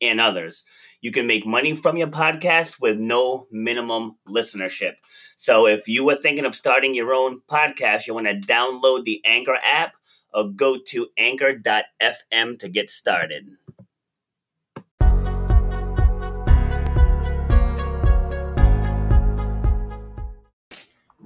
and others. You can make money from your podcast with no minimum listenership. So if you were thinking of starting your own podcast, you want to download the Anchor app or go to anchor.fm to get started.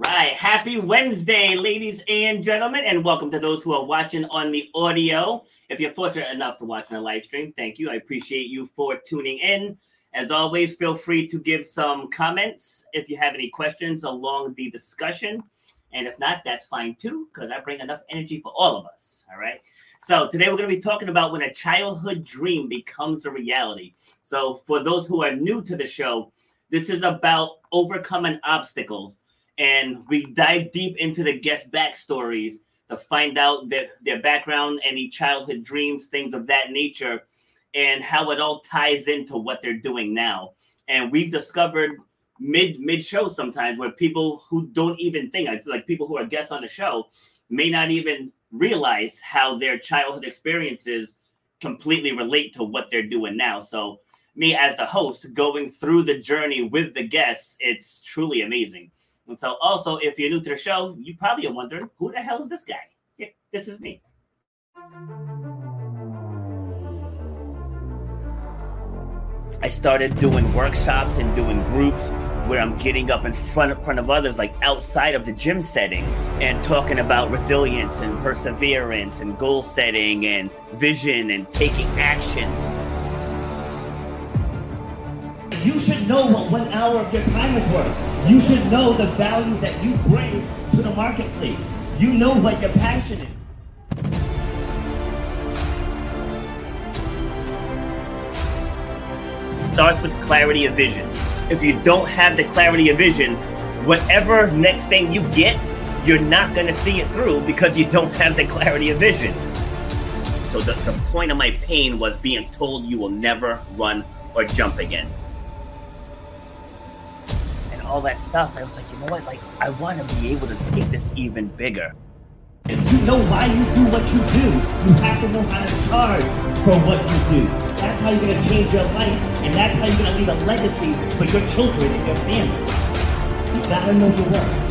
Right. Happy Wednesday, ladies and gentlemen, and welcome to those who are watching on the audio. If you're fortunate enough to watch on a live stream, thank you. I appreciate you for tuning in. As always, feel free to give some comments if you have any questions along the discussion. And if not, that's fine too, because I bring enough energy for all of us. All right. So today we're going to be talking about when a childhood dream becomes a reality. So for those who are new to the show, this is about overcoming obstacles and we dive deep into the guest backstories to find out their, their background, any childhood dreams, things of that nature, and how it all ties into what they're doing now. And we've discovered mid mid show sometimes where people who don't even think like people who are guests on the show may not even realize how their childhood experiences completely relate to what they're doing now. So me as the host going through the journey with the guests, it's truly amazing. And so, also, if you're new to the show, you probably are wondering, who the hell is this guy? Yeah, this is me. I started doing workshops and doing groups where I'm getting up in front of, front of others, like outside of the gym setting, and talking about resilience and perseverance and goal setting and vision and taking action. You should know what one hour of your time is worth. You should know the value that you bring to the marketplace. You know what you're passionate. Starts with clarity of vision. If you don't have the clarity of vision, whatever next thing you get, you're not going to see it through because you don't have the clarity of vision. So the, the point of my pain was being told you will never run or jump again all that stuff. I was like, you know what? Like, I want to be able to take this even bigger. If you know why you do what you do, you have to know how to charge for what you do. That's how you're going to change your life, and that's how you're going to leave a legacy for your children and your family. You got to know your worth.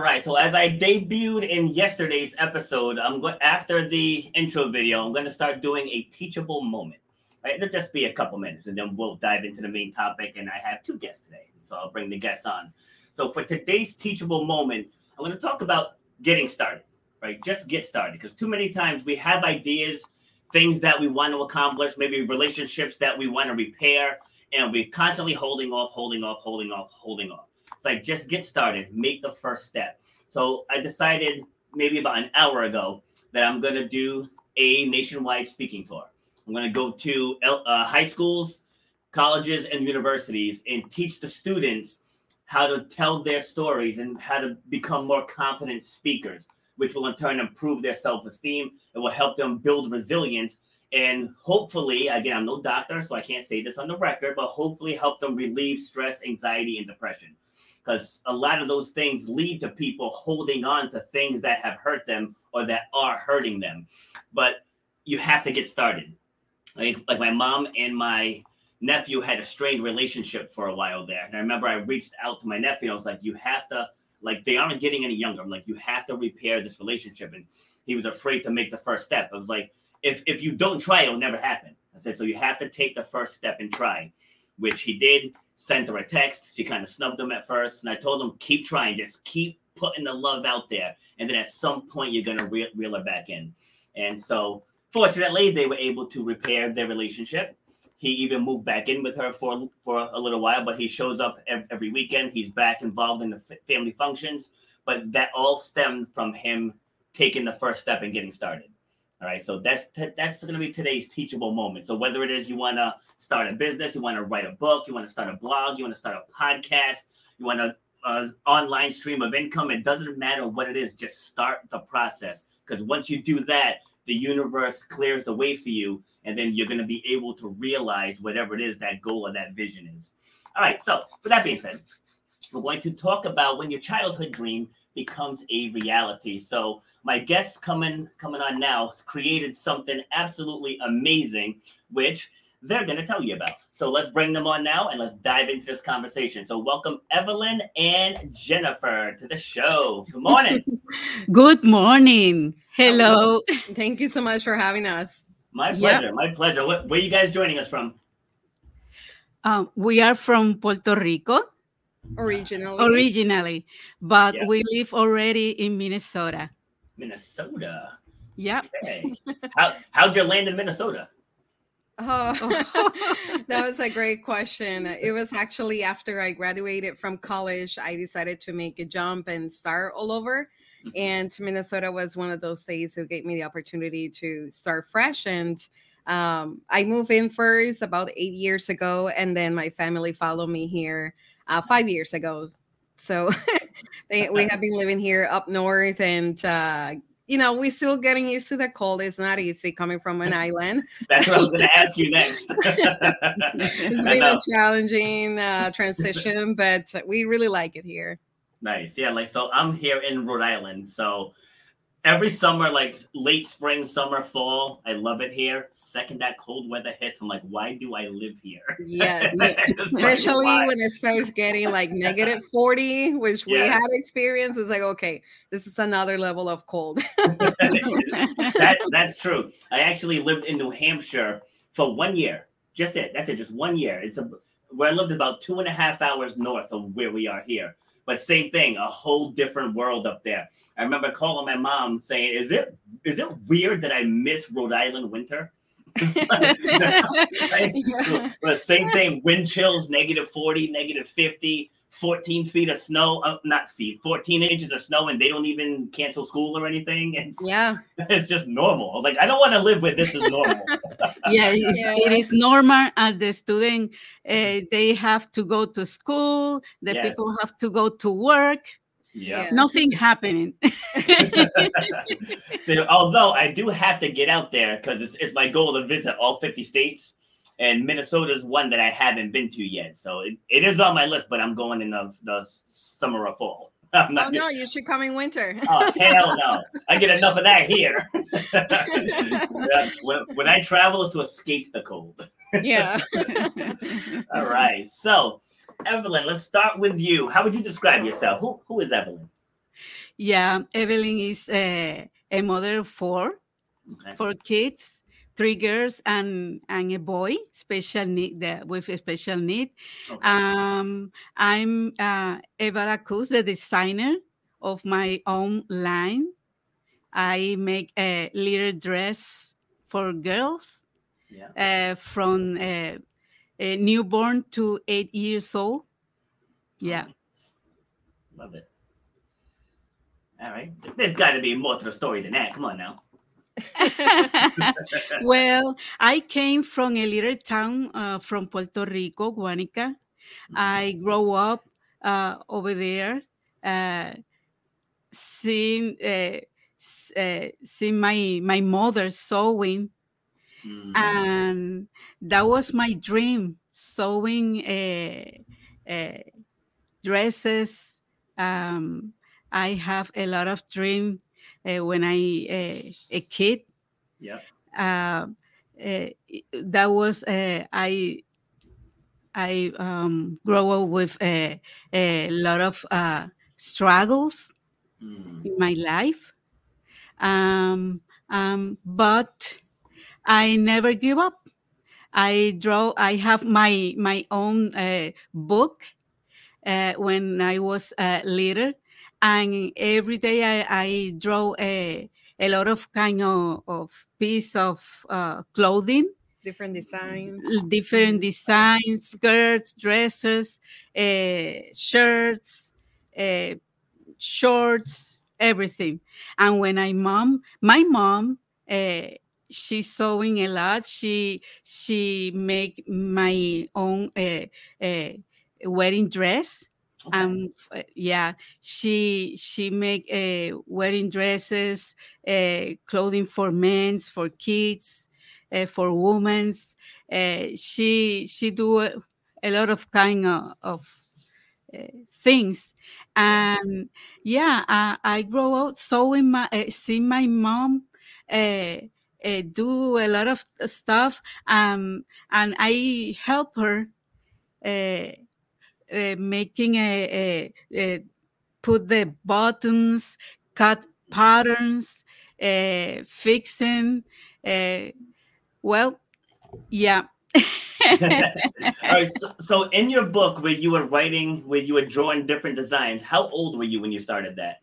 Right. So as I debuted in yesterday's episode, I'm going after the intro video. I'm going to start doing a teachable moment. Right? It'll just be a couple minutes, and then we'll dive into the main topic. And I have two guests today, so I'll bring the guests on. So for today's teachable moment, I'm going to talk about getting started. Right? Just get started, because too many times we have ideas, things that we want to accomplish, maybe relationships that we want to repair, and we're constantly holding off, holding off, holding off, holding off. It's like just get started, make the first step. So I decided maybe about an hour ago that I'm going to do a nationwide speaking tour. I'm going to go to uh, high schools, colleges, and universities and teach the students how to tell their stories and how to become more confident speakers, which will in turn improve their self esteem. It will help them build resilience and hopefully, again, I'm no doctor, so I can't say this on the record, but hopefully help them relieve stress, anxiety, and depression because a lot of those things lead to people holding on to things that have hurt them or that are hurting them. But you have to get started. Like, like my mom and my nephew had a strained relationship for a while there. And I remember I reached out to my nephew and I was like, you have to, like, they aren't getting any younger. I'm like, you have to repair this relationship. And he was afraid to make the first step. I was like, if, if you don't try, it'll never happen. I said, so you have to take the first step and try, which he did sent her a text. She kind of snubbed him at first, and I told him keep trying, just keep putting the love out there, and then at some point you're gonna re- reel her back in. And so, fortunately, they were able to repair their relationship. he even moved back in with her for for a little while, but he shows up every weekend. He's back involved in the family functions, but that all stemmed from him taking the first step and getting started. All right, so that's that's going to be today's teachable moment. So whether it is you want to start a business, you want to write a book, you want to start a blog, you want to start a podcast, you want to uh, online stream of income, it doesn't matter what it is. Just start the process because once you do that, the universe clears the way for you, and then you're going to be able to realize whatever it is that goal or that vision is. All right, so with that being said, we're going to talk about when your childhood dream becomes a reality. So my guests coming coming on now created something absolutely amazing, which they're going to tell you about. So let's bring them on now and let's dive into this conversation. So welcome Evelyn and Jennifer to the show. Good morning. Good morning. Hello. Thank you so much for having us. My pleasure. Yep. My pleasure. Where, where are you guys joining us from? Um, we are from Puerto Rico. Originally. Originally. But yep. we live already in Minnesota. Minnesota. Yep. Okay. How, how'd you land in Minnesota? Oh, that was a great question. It was actually after I graduated from college, I decided to make a jump and start all over. Mm-hmm. And Minnesota was one of those states who gave me the opportunity to start fresh. And um, I moved in first about eight years ago, and then my family followed me here uh, five years ago. So they, we have been living here up north and uh, you know, we're still getting used to the cold. It's not easy coming from an island. That's what I was going to ask you next. it's been a challenging uh, transition, but we really like it here. Nice. Yeah. Like, so I'm here in Rhode Island. So every summer, like late spring, summer, fall, I love it here. Second that cold weather hits, I'm like, why do I live here? Yeah, especially like, when it starts getting like negative 40, which we had experience. It's like, okay, this is another level of cold. that that's true. I actually lived in New Hampshire for one year. Just it. That's it. Just one year. It's a where I lived about two and a half hours north of where we are here. But same thing, a whole different world up there. I remember calling my mom saying, "Is it is it weird that I miss Rhode Island winter?" right? Same thing, wind chills, negative 40, negative 50. 14 feet of snow, uh, not feet, 14 inches of snow, and they don't even cancel school or anything. It's, yeah, it's just normal. I was like, I don't want to live with this is normal. yeah, yeah, it is normal. As the student, uh, they have to go to school. The yes. people have to go to work. Yeah, nothing happening. Although I do have to get out there because it's, it's my goal to visit all 50 states and Minnesota is one that I haven't been to yet. So it, it is on my list, but I'm going in the, the summer or fall. oh no, you should come in winter. oh hell no! I get enough of that here. when, when I travel, is to escape the cold. yeah. All right. So, Evelyn, let's start with you. How would you describe yourself? Who who is Evelyn? Yeah, Evelyn is a, a mother of four, okay. four kids three girls and and a boy special need the, with a special need. Okay. um i'm uh, eva Lacus, the designer of my own line. I make a little dress for girls yeah. uh, from uh, a newborn to eight years old. Yeah. Love it. All right. There's got to be more to the story than that. Come on now well, I came from a little town uh, from Puerto Rico, Guanica. I mm-hmm. grew up uh, over there, uh, seeing uh, uh, seeing my my mother sewing, mm. and that was my dream: sewing uh, dresses. Um, I have a lot of dream uh, when I uh, a kid. Yeah. Uh, that was I. I um, grow up with a, a lot of struggles mm. in my life, um, um, but I never give up. I draw. I have my my own uh, book uh, when I was uh, little, and every day I, I draw a, a lot of kind of, of piece of uh, clothing different designs. different designs, skirts, dresses, uh, shirts, uh, shorts, everything. And when I mom, my mom, uh, she's sewing a lot. She she make my own uh, uh, wedding dress. Okay. Um, yeah, she she make uh, wedding dresses, uh, clothing for men's, for kids, uh, for women's. Uh, she she do a, a lot of kind of, of uh, things, and yeah, I, I grow up sewing my uh, see my mom. Uh, uh, do a lot of stuff um, and I help her uh, uh, making a, a, a put the buttons, cut patterns, uh, fixing. Uh, well, yeah. All right. So, so in your book, where you were writing, where you were drawing different designs, how old were you when you started that?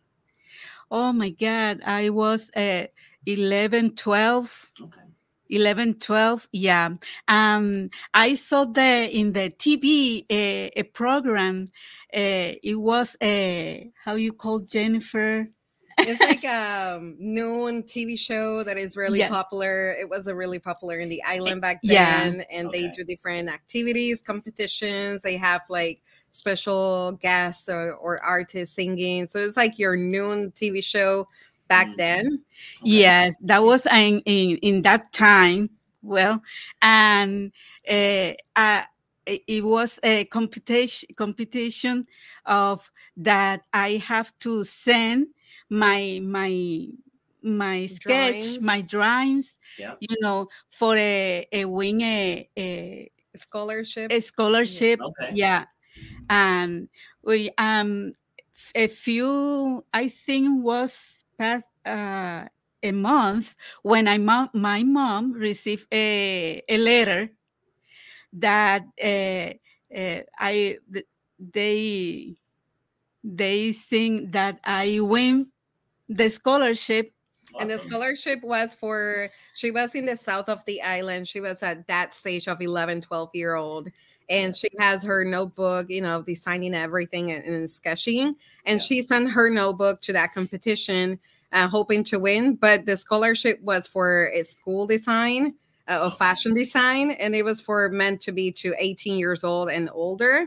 oh my God, I was uh, 11, 12. Okay. 11 12 yeah um i saw the in the tv a, a program uh, it was a how you call jennifer It's like a noon TV show that is really Yeah. popular. It was a really popular in the island back then, yeah. and they do different activities, competitions. They have like special guests or, or artists singing. So it's like your noon TV show back Mhm. then. Okay. Yes, that was in, in in that time. Well, and uh, uh, it was a competition competition of that I have to send my my my sketch, Drawings. my drawings, Yeah. you know, for a, a win a, a, Scholarship. a scholarship. Okay. Yeah, and we um a few I think was past uh, a month when I mom, my mom received a a letter that uh, uh, I th- they they think that I win the scholarship. And the scholarship was for, she was in the south of the island. She was at that stage of 11, 12 year old. And she has her notebook, you know, designing everything and, and sketching. And Yeah. she sent her notebook to that competition, uh, hoping to win. But the scholarship was for a school design, uh, of fashion design. And it was for meant to be to 18 years old and older.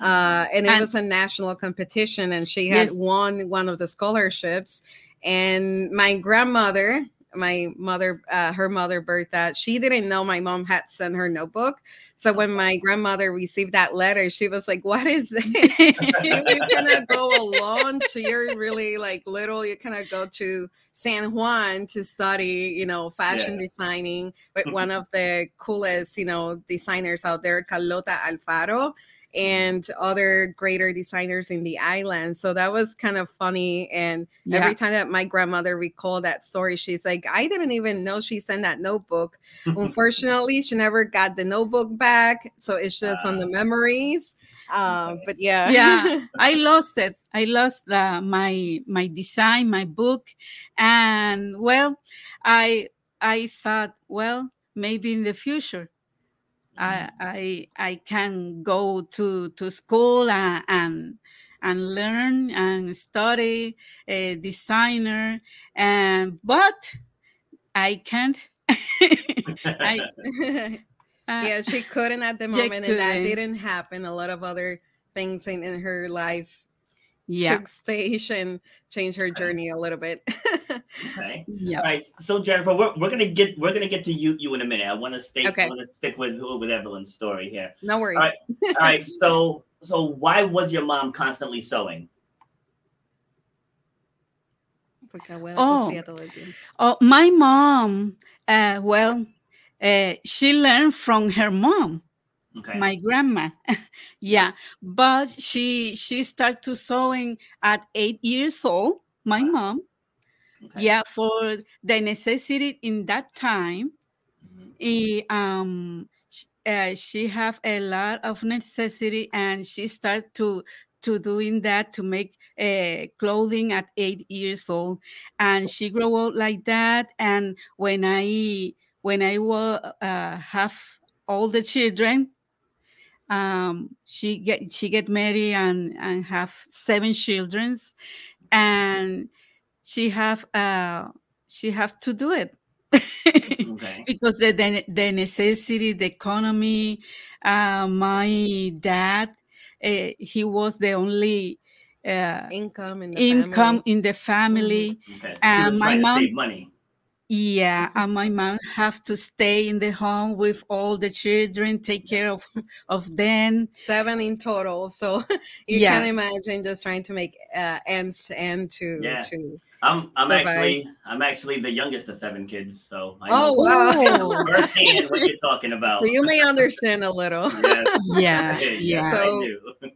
Uh, and it And- was a national competition, and she had Yes. won one of the scholarships and my grandmother my mother uh, her mother bertha she didn't know my mom had sent her notebook. So when my grandmother received that letter she was like what is this? You, cannot go alone so you're really like little you cannot go to san juan to study you know fashion Yeah. designing. With one of the coolest you know designers out there carlota alfaro and other greater designers in the island. So that was kind of funny. And Yeah. every time that my grandmother recalled that story, she's like, I didn't even know she sent that notebook. Unfortunately, she never got the notebook back. So it's just on the memories. Uh, but yeah. yeah i lost it i lost the, my my design my book and well i i thought well maybe in the future I, I I can go to to school and and, and learn and study a designer and but I can't. I, uh, yeah, she couldn't at the moment, and that didn't happen. A lot of other things in, in her life yeah took stage and changed her journey a little bit. Okay. yeah All right. So Jennifer, we're, we're gonna get we're gonna get to you you in a minute. I want to stay. Okay. I want to stick with with Evelyn's story here. no worries. All right. All right. So so why was your mom constantly sewing? Oh. cosía todo el tiempo. Oh, my mom. Uh, well, uh, she learned from her mom. Okay. my grandma yeah but she she started to sewing at eight years old my mom okay. yeah for the necessity in that time Mhm. eh, um uh, she have a lot of necessity and she started to to doing that to make uh, clothing at eight years old and she grew up like that and when i when I was uh, have all the children, um, she get she get married and and have seven children, and she have uh she have to do it Okay. because the, the the necessity, the economy. Uh, my dad, uh, he was the only uh, Income in the income family. in the family. Okay. So And my mom- save money. Yeah, and my mom have to stay in the home with all the children, take care of of them. seven in total. So you Yeah. can imagine just trying to make uh, ends and to Yeah. to I'm I'm Bye-bye. actually I'm actually the youngest of seven kids, so I Oh, know wow. firsthand what you're talking about. so you may understand a little. Yes, Yeah, yes, yeah. So- do.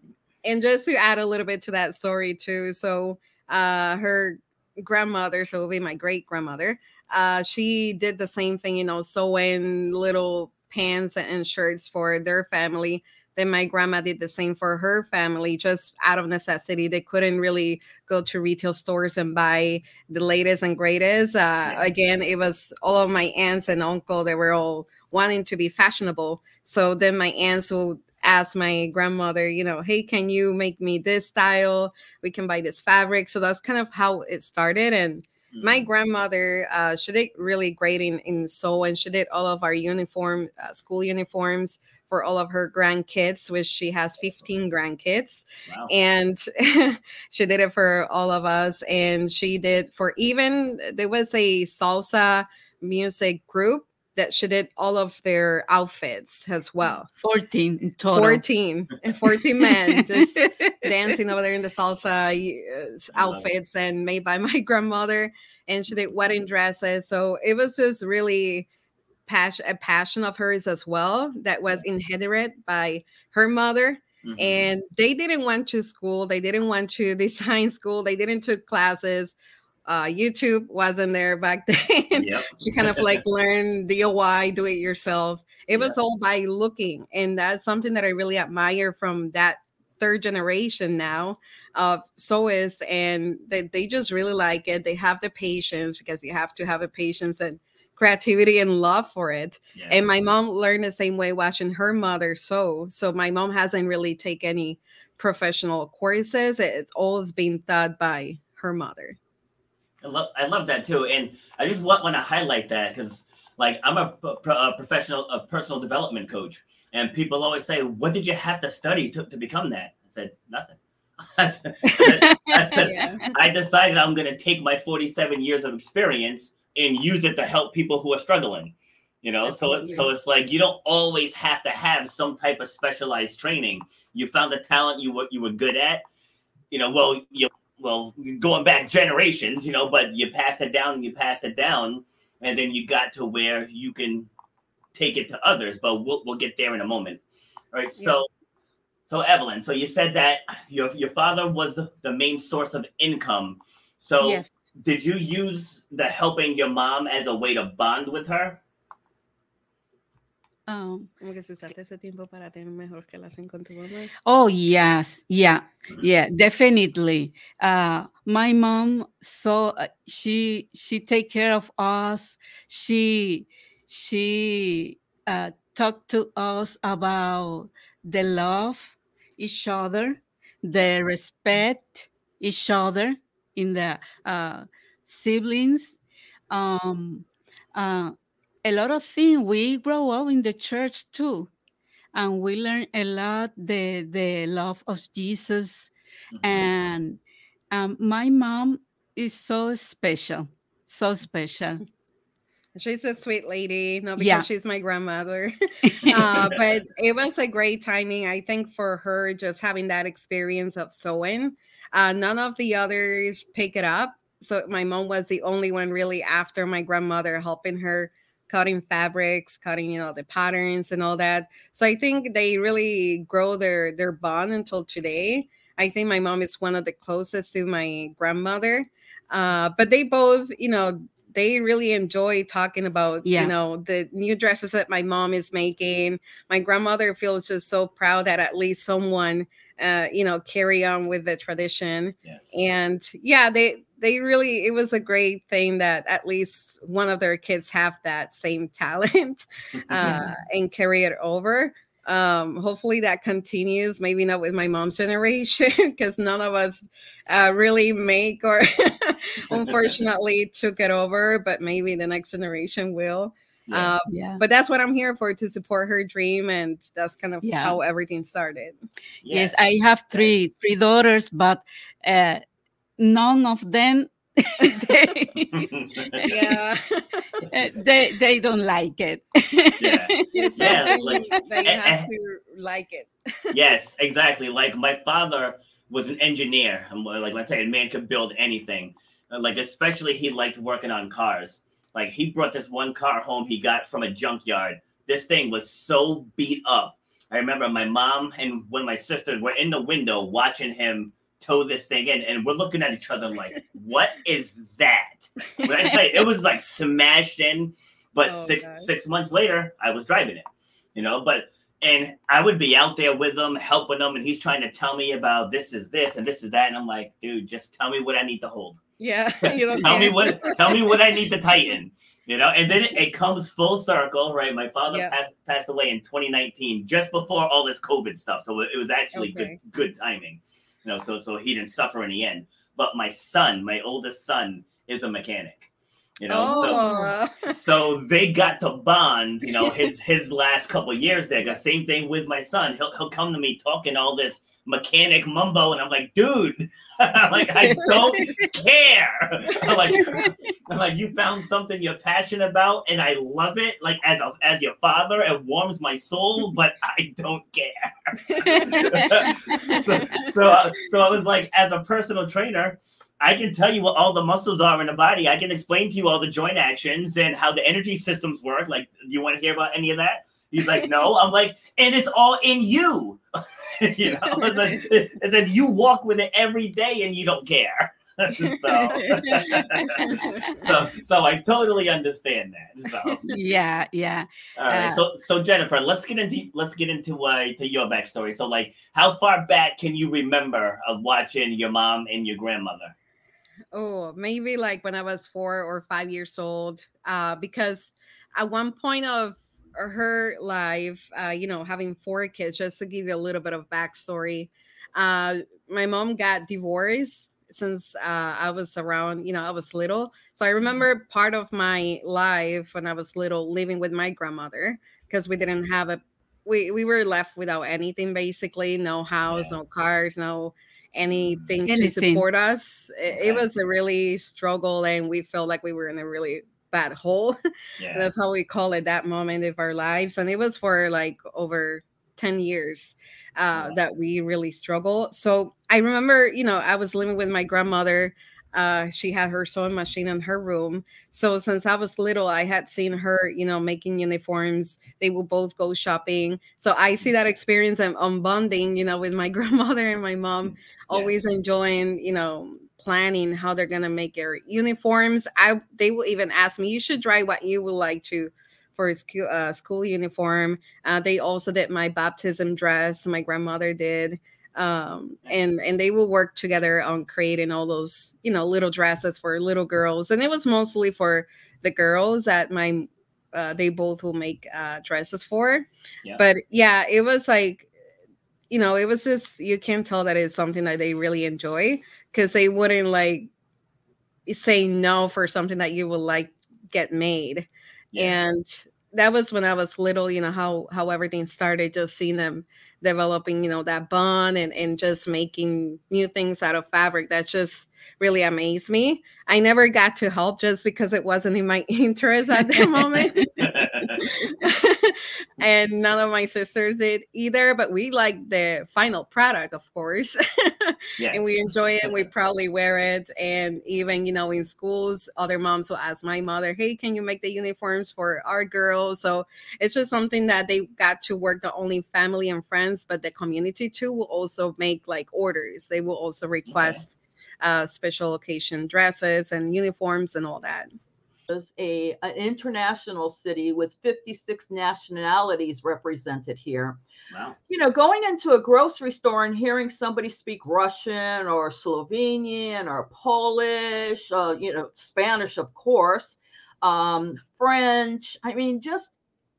and just to add a little bit to that story too so uh her grandmother so it'll be my great grandmother uh she did the same thing you know sewing little pants and shirts for their family then my grandma did the same for her family just out of necessity they couldn't really go to retail stores and buy the latest and greatest uh again it was all of my aunts and uncle they were all wanting to be fashionable so then my aunts will ask my grandmother, you know, hey, can you make me this style? We can buy this fabric. So that's kind of how it started. And my Mm. grandmother, uh, she did really great in, in sewing. She did all of our uniform, uh, school uniforms for all of her grandkids, which she has 15 grandkids Wow. and she did it for all of us and she did for even there was a salsa music group that she did all of their outfits as well 14 in total. 14 and 14 men just dancing over there in the salsa uh, s- I love it. outfits and made by my grandmother and she did wedding dresses so it was just really passion a passion of hers as well that was inherited by her mother Mhm. and they didn't want to school they didn't want to design school they didn't took classes uh youtube wasn't there back then yep. to kind of like learn DIY, do it yourself. It was Yeah. all by looking, and that's something that I really admire from that third generation now of sewists, and they, they just really like it. They have the patience because you have to have a patience and creativity and love for it. Yes. And my mom learned the same way watching her mother sew. So my mom hasn't really taken any professional courses. It's always been taught by her mother. I love I love that too, and I just want, want to highlight that because like I'm a, a professional a personal development coach, and people always say, "What did you have to study to, to become that?" I said, "Nothing." I said, I, said, Yeah. I decided I'm going to take my 47 years of experience and use it to help people who are struggling. You know, so so it's like you don't always have to have some type of specialized training. You found a talent you were you were good at. You know, well you well going back generations. You know, but you passed it down and you passed it down, and then you got to where you can take it to others. But we'll we'll get there in a moment. All right, so. So Evelyn, so you said that your your father was the, the main source of income. So yes. did you use the helping your mom as a way to bond with her? Um, Como que si usaste ese tiempo para tener mejor relación con tu mamá. Oh yes, yeah, yeah, definitely. Uh, my mom, so uh, she she take care of us. She she uh, talked to us about the love each other, the respect each other in the uh, siblings. Um, uh, a lot of things we grow up in the church too and we learn a lot the the love of Jesus and um, my mom is so special so special She's a sweet lady, not because Yeah. she's my grandmother, uh, but it was a great timing. I think for her just having that experience of sewing. Uh, none of the others pick it up. So my mom was the only one really after my grandmother helping her cutting fabrics, cutting you know the patterns and all that. So I think they really grow their their bond until today. I think my mom is one of the closest to my grandmother. Uh, but they both, you know, they really enjoy talking about Yeah. you know the new dresses that my mom is making my grandmother feels just so proud that at least someone uh you know carry on with the tradition Yes. and yeah they they really it was a great thing that at least one of their kids have that same talent uh, and carry it over um hopefully that continues maybe not with my mom's generation because none of us uh, really make or unfortunately took it over but maybe the next generation will Yeah. um, Yeah. but that's what i'm here for to support her dream and that's kind of Yeah. how everything started Yes, I have three three daughters, but uh, none of them they, yeah uh, they they don't like it. Yeah. Yeah, like- that you eh, have eh. to like it yes, exactly. Like my father was an engineer. Like when I tell you, man could build anything. Uh, Like especially he liked working on cars. Like he brought this one car home he got from a junkyard. This thing was so beat up. I remember my mom and one of my sisters were in the window watching him tow this thing in, and we're looking at each other like, "What is that?" I tell you, it was like smashed in. But Oh, six God. six months later, I was driving it. You know, but and I would be out there with him, helping him, and he's trying to tell me about this is this and this is that, and I'm like, dude, just tell me what I need to hold. yeah tell me what tell me what I need to tighten. You know, and then it, it comes full circle, right? My father Yeah. passed passed away in 2019, just before all this COVID stuff. So it was actually Okay. good good timing. You know, so so he didn't suffer in the end. But my son, my oldest son, is a mechanic. You know, so oh. so they got to bond you know his his last couple years there. Got same thing with my son. He'll, he'll come to me talking all this mechanic mumbo and i'm like dude I'm like i don't care. I'm like I'm like you found something you're passionate about and i love it like as a as your father. It warms my soul but i don't care. So so, uh, so I was like, as a personal trainer, I can tell you what all the muscles are in the body. I can explain to you all the joint actions and how the energy systems work. Like, do you want to hear about any of that? He's like, no. I'm like, and it's all in you. you know, it's like, it's like you walk with it every day and you don't care. so, so, so I totally understand that. So. yeah, yeah. All right. Uh, so so Jennifer, let's get into let's get into uh to your backstory. So like how far back can you remember of watching your mom and your grandmother? Oh maybe like when i was four or five years old uh because at one point of her life uh you know having four kids just to give you a little bit of backstory uh my mom got divorced since uh i was around you know i was little. So i remember part of my life when i was little living with my grandmother because we didn't have a we we were left without anything basically. No house Yeah. no cars no anything, to support us it, Okay. it was a really struggle and we felt like we were in a really bad hole Yeah. that's how we call it that moment of our lives and it was for like over 10 years uh, Wow. that we really struggled so i remember you know i was living with my grandmother uh, she had her sewing machine in her room. So since i was little i had seen her you know making uniforms. They will both go shopping. So i see that experience and on bonding you know with my grandmother and my mom always enjoying you know planning how they're gonna make their uniforms. I they will even ask me you should try what you would like to for a school, uh, school uniform. Uh, they also did my baptism dress my grandmother did um, and and they will work together on creating all those you know little dresses for little girls and it was mostly for the girls that my uh, they both will make uh, dresses for Yeah. but yeah it was like you know it was just you can tell that it's something that they really enjoy because they wouldn't like say no for something that you would like get made Yeah. and that was when i was little you know how how everything started just seeing them developing you know that bond and and just making new things out of fabric that just really amazed me. I never got to help just because it wasn't in my interest at the moment and none of my sisters did either but we like the final product of course yes. and we enjoy it. We proudly wear it. And even, you know, in schools, other moms will ask my mother, Hey, can you make the uniforms for our girls? So it's just something that they got to work not only family and friends, but the community too will also make like orders. They will also request uh, special occasion dresses and uniforms and all that. Is a an international city with 56 nationalities represented here. Wow. You know, going into a grocery store and hearing somebody speak Russian or Slovenian or Polish, uh, you know, Spanish, of course, um, French. I mean, just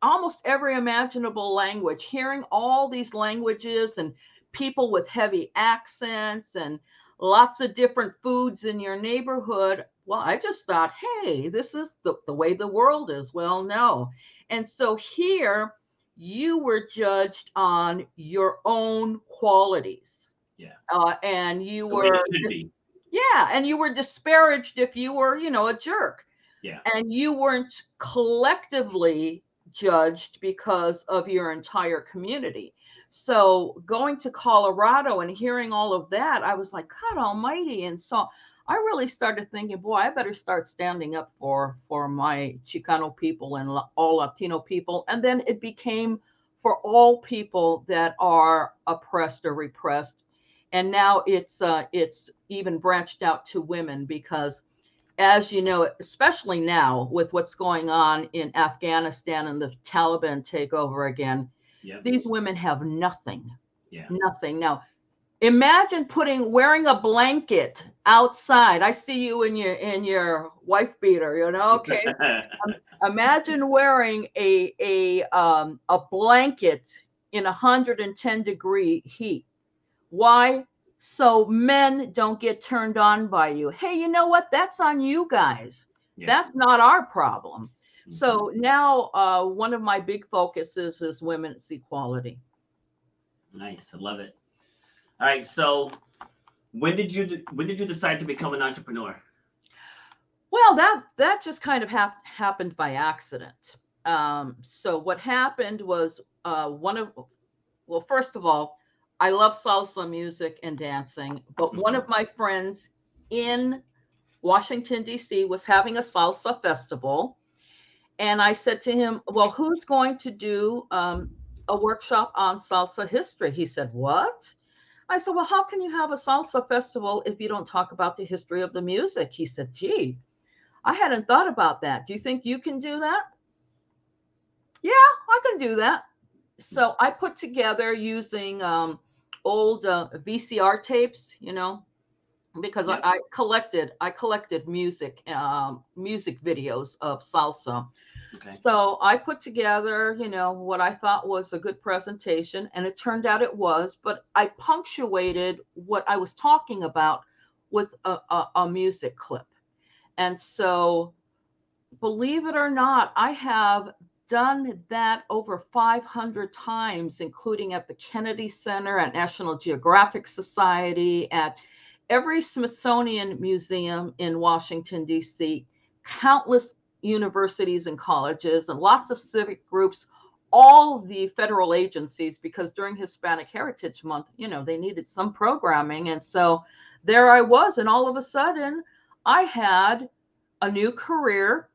almost every imaginable language. Hearing all these languages and people with heavy accents and lots of different foods in your neighborhood. Well, I just thought, hey, this is the, the way the world is. Well, no. And so here you were judged on your own qualities. Yeah. Uh, and you The were it should be. yeah, and you were disparaged if you were, you know, a jerk. Yeah. And you weren't collectively judged because of your entire community. So going to Colorado and hearing all of that, I was like, God almighty. And so I really started thinking, boy, I better start standing up for for my Chicano people and all Latino people. And then it became for all people that are oppressed or repressed. And now it's uh, it's even branched out to women because, as you know, especially now with what's going on in Afghanistan and the Taliban takeover again, Yeah. these women have nothing Yeah. nothing now imagine putting wearing a blanket outside. I see you in your in your wife beater you know? Okay. Imagine wearing a a um a blanket in 110 degree heat. Why? So men don't get turned on by you. Hey you know what? That's on you guys. Yeah. that's not our problem. Mhm. so now uh, one of my big focuses is women's equality. Nice. I love it. All right. So when did you when did you decide to become an entrepreneur? Well, that that just kind of hap- happened by accident. Um, so what happened was uh, one of well, first of all, I love salsa music and dancing, but one of my friends in Washington D.C. was having a salsa festival, and I said to him, "Well, who's going to do um, a workshop on salsa history?" He said, "What?" I said, "Well, how can you have a salsa festival if you don't talk about the history of the music?" He said, "Gee." I hadn't thought about that. Do you think you can do that? Yeah, I can do that. So I put together using um, old uh, VCR tapes, you know, because Yeah. I, I collected I collected music um, music videos of salsa. Okay. So I put together, you know, what I thought was a good presentation, and it turned out it was. But I punctuated what I was talking about with a, a, a music clip. And so, believe it or not, I have done that over 500 times, including at the Kennedy Center, at National Geographic Society, at every Smithsonian Museum in Washington, D.C., countless universities and colleges, and lots of civic groups, all the federal agencies, because during Hispanic Heritage Month, you know, they needed some programming. And so there I was. And all of a sudden, I had a new career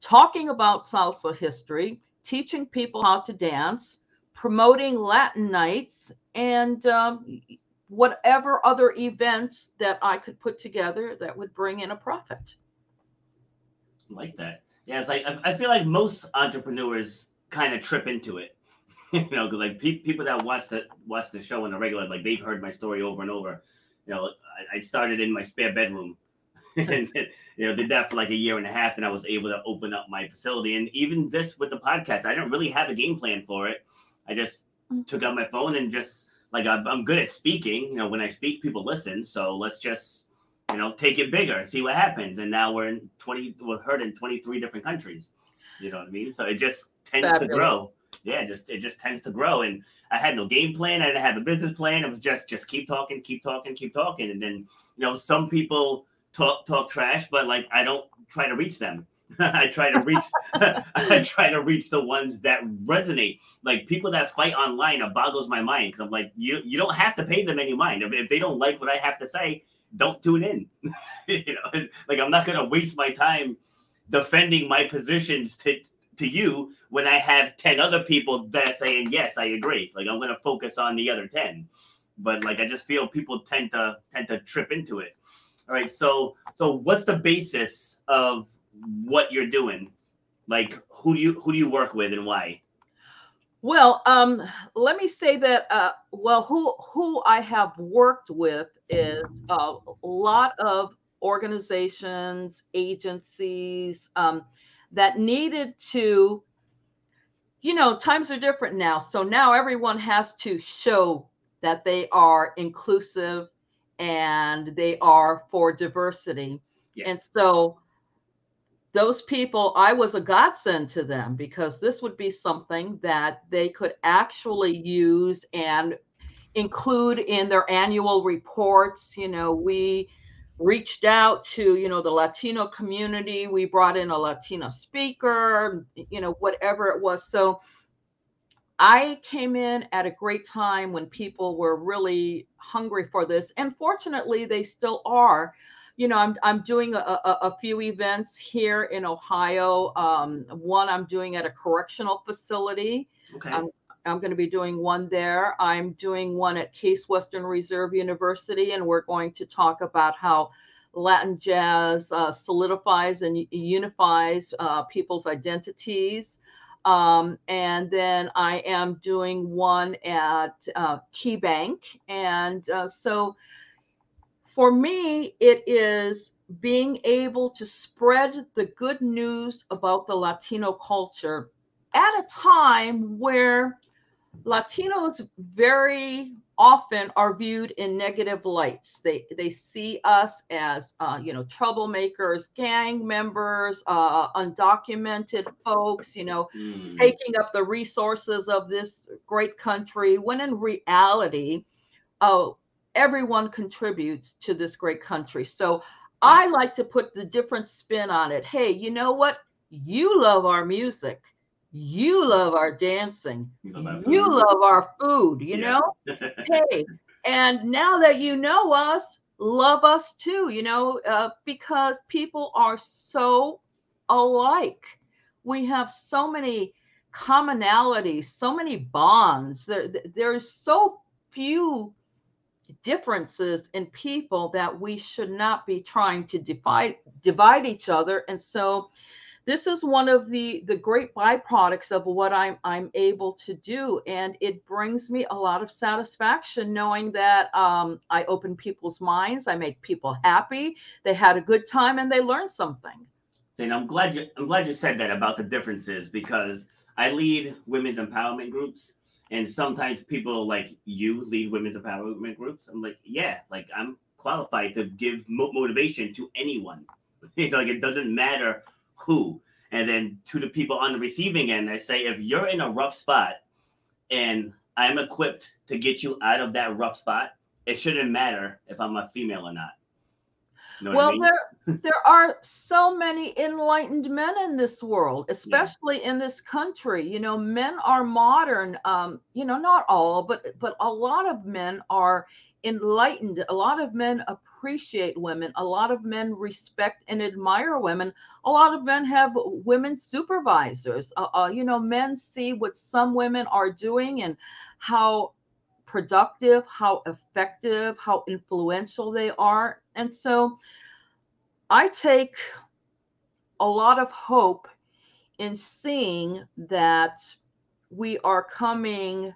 talking about salsa history, teaching people how to dance, promoting Latin nights, and um, whatever other events that I could put together that would bring in a profit. Like that. Yeah, it's like I, I feel like most entrepreneurs kind of trip into it. you know, because like pe- people that watch the watch the show on the regular, like they've heard my story over and over. You know, I, I started in my spare bedroom, and you know did that for like a year and a half, and I was able to open up my facility. And even this with the podcast, I didn't really have a game plan for it. I just Mm. took out my phone and just like I'm, I'm good at speaking. You know, when I speak, people listen. So let's just you know take it bigger, see what happens. And now we're in twenty, we're heard in twenty three different countries. You know what I mean? So it just tends to grow. Yeah, just it just tends to grow. And I had no game plan. I didn't have a business plan. It was just just keep talking, keep talking, keep talking. And then you know some people talk talk trash, but like I don't try to reach them. I try to reach I try to reach the ones that resonate. Like people that fight online, it boggles my mind because I'm like, you you don't have to pay them any mind. If, they don't like what I have to say, don't tune in. you know, like I'm not gonna waste my time defending my positions to to you when I have 10 other people that are saying, yes, I agree. Like I'm gonna focus on the other 10. But like I just feel people tend to tend to trip into it. All right, so so what's the basis of what you're doing? Like who do you who do you work with and why? Well, um, let me say that. Uh, well, who who I have worked with is a lot of organizations, agencies um, that needed to. You know, times are different now, so now everyone has to show that they are inclusive and they are for diversity, Yes. and so those people, I was a godsend to them because this would be something that they could actually use and include in their annual reports. You know, we reached out to, you know, the Latino community. We brought in a Latino speaker, you know, whatever it was. So I came in at a great time when people were really hungry for this. And fortunately, they still are you know, I'm I'm doing a, a, a few events here in Ohio. Um, one I'm doing at a correctional facility. okay. I'm I'm going to be doing one there. I'm doing one at Case Western Reserve University, and we're going to talk about how Latin jazz uh, solidifies and unifies uh, people's identities. Um, and then I am doing one at uh, Key Bank, and uh, so for me, it is being able to spread the good news about the Latino culture at a time where Latinos very often are viewed in negative lights. They they see us as uh, you know troublemakers, gang members, uh, undocumented folks. You know, Mm. taking up the resources of this great country when in reality oh everyone contributes to this great country. So i like to put the different spin on it. Hey you know what? You love our music. You love our dancing. You love our you food. love our food you Yeah. know? Hey and now that you know us love us too you know uh, because people are so alike. We have so many commonalities so many bonds. There, there's so few differences in people that we should not be trying to divide divide each other. And so this is one of the the great byproducts of what i'm i'm able to do. And it brings me a lot of satisfaction knowing that um, i open people's minds. I make people happy. They had a good time and they learned something. And I'm glad you I'm glad you said that about the differences because I lead women's empowerment groups and sometimes people like you lead women's empowerment groups. I'm like, yeah, like I'm qualified to give mo- motivation to anyone. Like it doesn't matter who. And then to the people on the receiving end, I say if you're in a rough spot and I'm equipped to get you out of that rough spot, it shouldn't matter if I'm a female or not. You know what I well mean? there there are so many enlightened men in this world especially in this country. You know men are modern um you know not all but but a lot of men are enlightened. A lot of men appreciate women. A lot of men respect and admire women. A lot of men have women supervisors. Uh, uh, you know men see what some women are doing and how productive how effective how influential they are and so I take a lot of hope in seeing that we are coming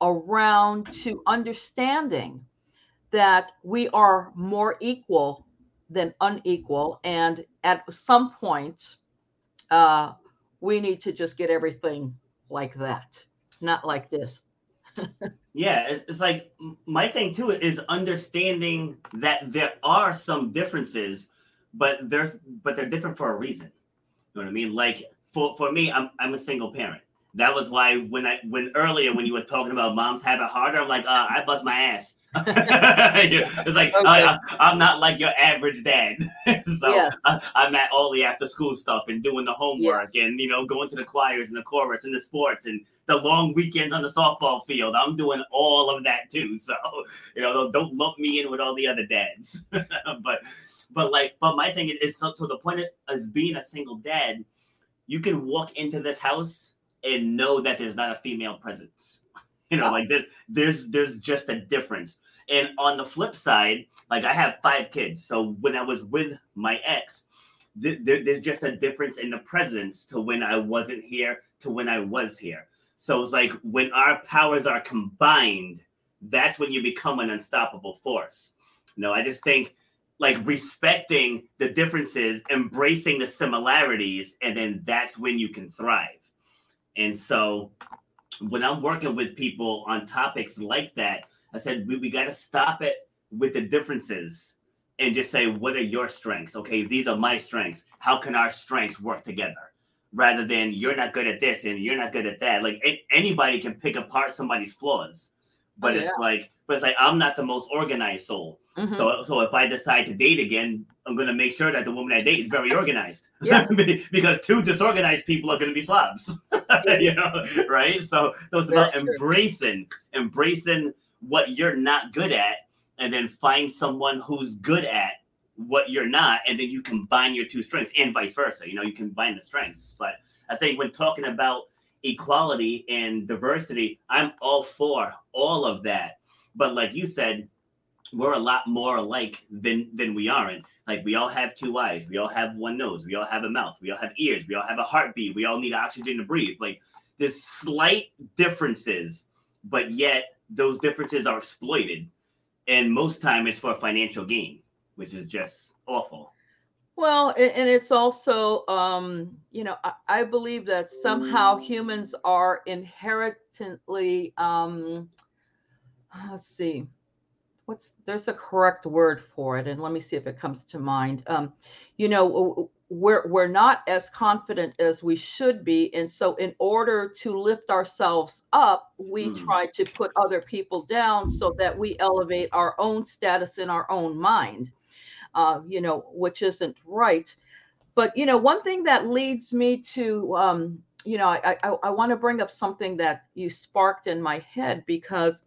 around to understanding that we are more equal than unequal. And at some point, uh, we need to just get everything like that, not like this. Yeah, it's, it's like my thing too is understanding that there are some differences, but there's but they're different for a reason. You know what I mean? Like for for me, I'm I'm a single parent. That was why when I when earlier when you were talking about moms have it harder, I'm like, uh, I bust my ass. it's like uh, Okay. Uh, I, am not like your average dad. so Yes. I, uh, I'm at all the after school stuff and doing the homework Yes. and you know going to the choirs and the chorus and the sports and the long weekends on the softball field. I'm doing all of that too. So you know don't, don't lump me in with all the other dads. but but like but my thing is, is so to the point as being a single dad, you can walk into this house and know that there's not a female presence. You know, like there's there's there's just a difference. And on the flip side, like I have five kids. So when I was with my ex, th- there, there's just a difference in the presence to when I wasn't here to when I was here. So it's like when our powers are combined, that's when you become an unstoppable force. You know, I just think like respecting the differences, embracing the similarities, and then that's when you can thrive. And so when I'm working with people on topics like that, I said, we, we got to stop it with the differences and just say, what are your strengths? Okay, these are my strengths. How can our strengths work together? Rather than you're not good at this and you're not good at that. Like anybody can pick apart somebody's flaws, but Oh, it's like, but it's like I'm not the most organized soul. Mhm. So, so if I decide to date again, I'm gonna make sure that the woman I date is very organized. Yeah. because two disorganized people are gonna be slobs. you know, right? So, so it's Very about true. embracing, embracing what you're not good at, and then find someone who's good at what you're not, and then you combine your two strengths, and vice versa. You know, you combine the strengths. But I think when talking about equality and diversity, I'm all for all of that. But like you said, we're a lot more alike than than we aren't. Like we all have two eyes, we all have one nose, we all have a mouth, we all have ears, we all have a heartbeat, we all need oxygen to breathe. Like there's slight differences, but yet those differences are exploited. And most time it's for financial gain, which is just awful. Well, and it's also, um, you know, I, I believe that somehow humans are inherently, um, let's see, what's there's a correct word for it, and let me see if it comes to mind. Um, you know, we're we're not as confident as we should be, and so in order to lift ourselves up, we Mm. try to put other people down so that we elevate our own status in our own mind uh, you know, which isn't right. But you know, one thing that leads me to, um, you know, I I, I want to bring up something that you sparked in my head because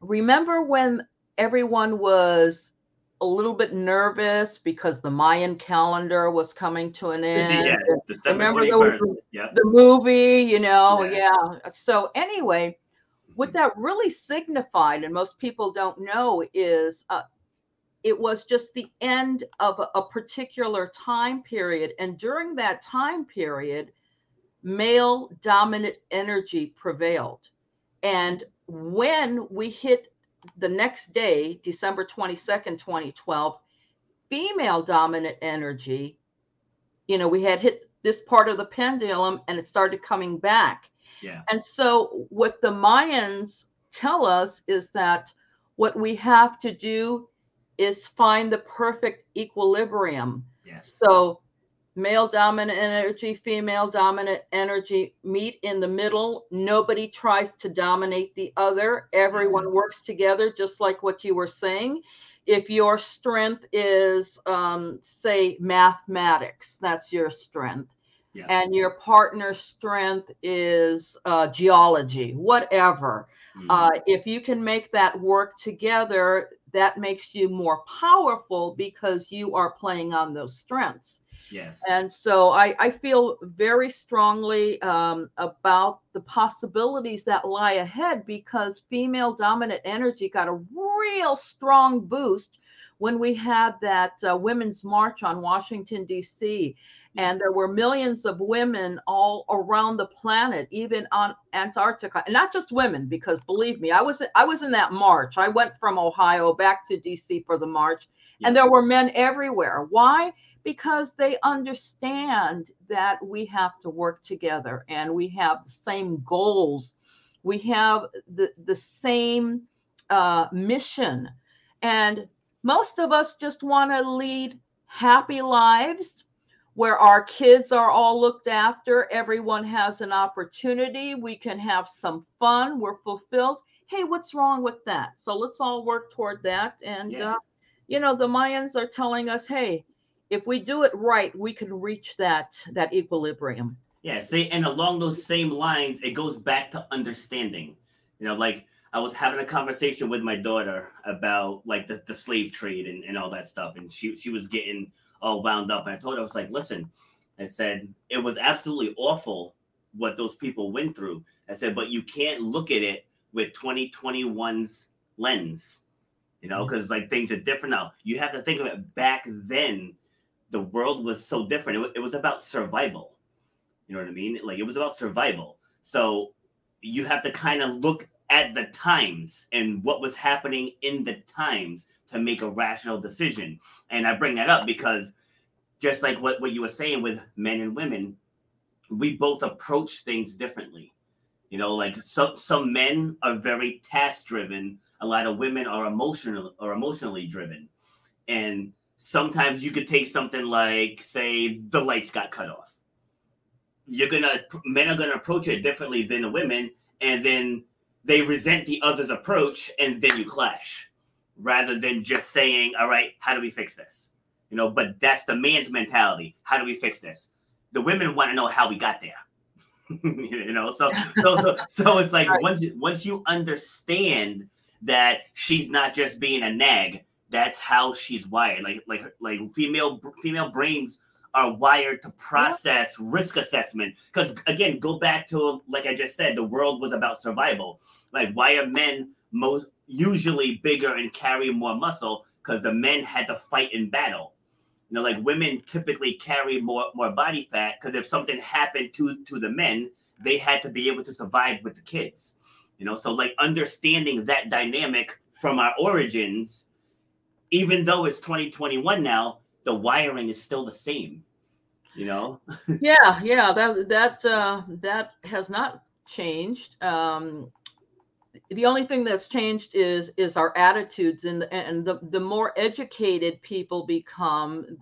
remember when everyone was a little bit nervous because the Mayan calendar was coming to an end. yeah, remember 21st. Yeah. the movie, you know, Yeah. yeah. So anyway, what that really signified, and most people don't know, is uh, it was just the end of a, a particular time period, and during that time period, male dominant energy prevailed, and when we hit the next day, December twenty second, twenty twelve, female dominant energy you know, we had hit this part of the pendulum and it started coming back. Yeah. And so, what the Mayans tell us is that what we have to do is find the perfect equilibrium. Yes. So, male dominant energy, female dominant energy meet in the middle. Nobody tries to dominate the other. Everyone works together, just like what you were saying. If your strength is, um, say, mathematics, that's your strength. Yeah. And your partner's strength is uh, geology, whatever. Mm. Uh, if you can make that work together, that makes you more powerful because you are playing on those strengths. Yes. And so I, I feel very strongly um, about the possibilities that lie ahead because female dominant energy got a real strong boost when we had that uh, women's march on Washington, D.C. And there were millions of women all around the planet, even on Antarctica, and not just women, because believe me, I was I was in that march. I went from Ohio back to DC for the march, Yeah. and there were men everywhere. Why? Because they understand that we have to work together and we have the same goals. We have the, the same uh, mission. And most of us just want to lead happy lives where our kids are all looked after everyone has an opportunity we can have some fun we're fulfilled. Hey what's wrong with that? So let's all work toward that. And Yeah. uh, you know the mayans are telling us hey if we do it right, we can reach that that equilibrium. Yeah, see, and along those same lines, it goes back to understanding. You know, like I was having a conversation with my daughter about like the, the slave trade and, and all that stuff, and she she was getting all wound up. And I told her, I was like, listen, I said, it was absolutely awful what those people went through. I said, but you can't look at it with 2021's lens, you know, mm-hmm. because like things are different now. You have to think of it back then the world was so different. It, wa- it was about survival. You know what I mean? Like it was about survival. So you have to kind of look at the times and what was happening in the times to make a rational decision. And I bring that up because just like what, what you were saying with men and women, we both approach things differently. You know, like some some men are very task driven. A lot of women are emotional or emotionally driven. And sometimes you could take something like, say, the lights got cut off. You're gonna men are gonna approach it differently than the women, and then they resent the other's approach, and then you clash, rather than just saying, "All right, how do we fix this?" You know, but that's the man's mentality. How do we fix this? The women want to know how we got there. you know, so so so, so it's like Right. once once you understand that she's not just being a nag, that's how she's wired. Like like like female female brains are wired to process risk assessment. Because again, go back to like I just said, the world was about survival. Like why are men most usually bigger and carry more muscle? Because the men had to fight in battle. You know, like women typically carry more more body fat because if something happened to to the men, they had to be able to survive with the kids. You know, so like understanding that dynamic from our origins, even though it's 2021 now, the wiring is still the same. You know, yeah yeah that that uh that has not changed um the only thing that's changed is is our attitudes and and the the more educated people become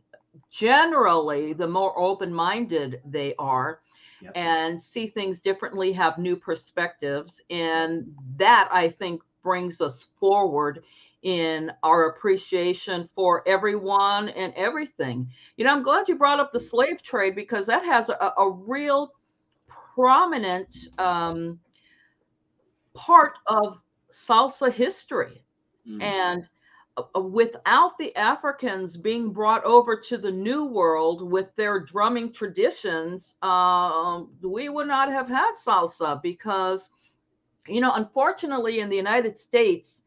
generally the more open-minded they are Yep. and see things differently have new perspectives and that i think brings us forward in our appreciation for everyone and everything you know, I'm glad you brought up the slave trade because that has a, a real prominent um, part of salsa history. Mm. And uh, without the Africans being brought over to the New World with their drumming traditions, um, we would not have had salsa because, you know, unfortunately, in the United States,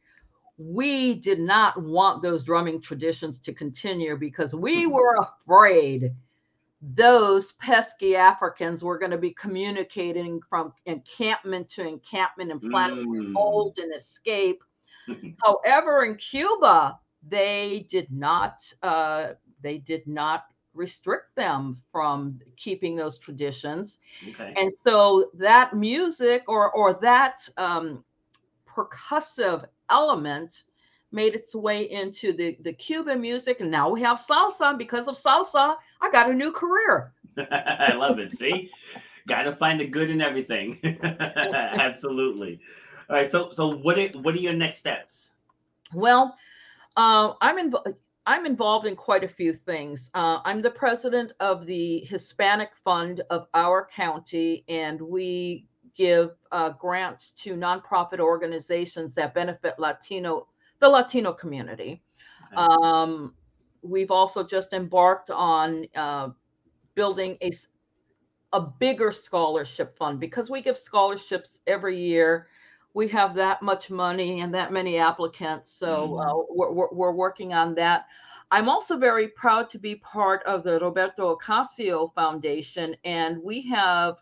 we did not want those drumming traditions to continue because we Mhm. were afraid those pesky Africans were going to be communicating from encampment to encampment and planning Mm. hold and escape. However, in Cuba, they did not uh, they did not restrict them from keeping those traditions, okay. and so that music or or that um, percussive element made its way into the the Cuban music, and now we have salsa. And Because of salsa, I got a new career. I love it. See, got to find the good in everything. Absolutely. All right. So, so what? Are, what are your next steps? Well, uh, I'm inv- I'm involved in quite a few things. Uh, I'm the president of the Hispanic Fund of our county, and we give uh, grants to nonprofit organizations that benefit Latino the Latino community. Okay. Um, we've also just embarked on uh, building a bigger scholarship fund because we give scholarships every year. We have that much money and that many applicants, so uh, we're, we're, we're working on that. I'm also very proud to be part of the Roberto Ocasio Foundation, and we have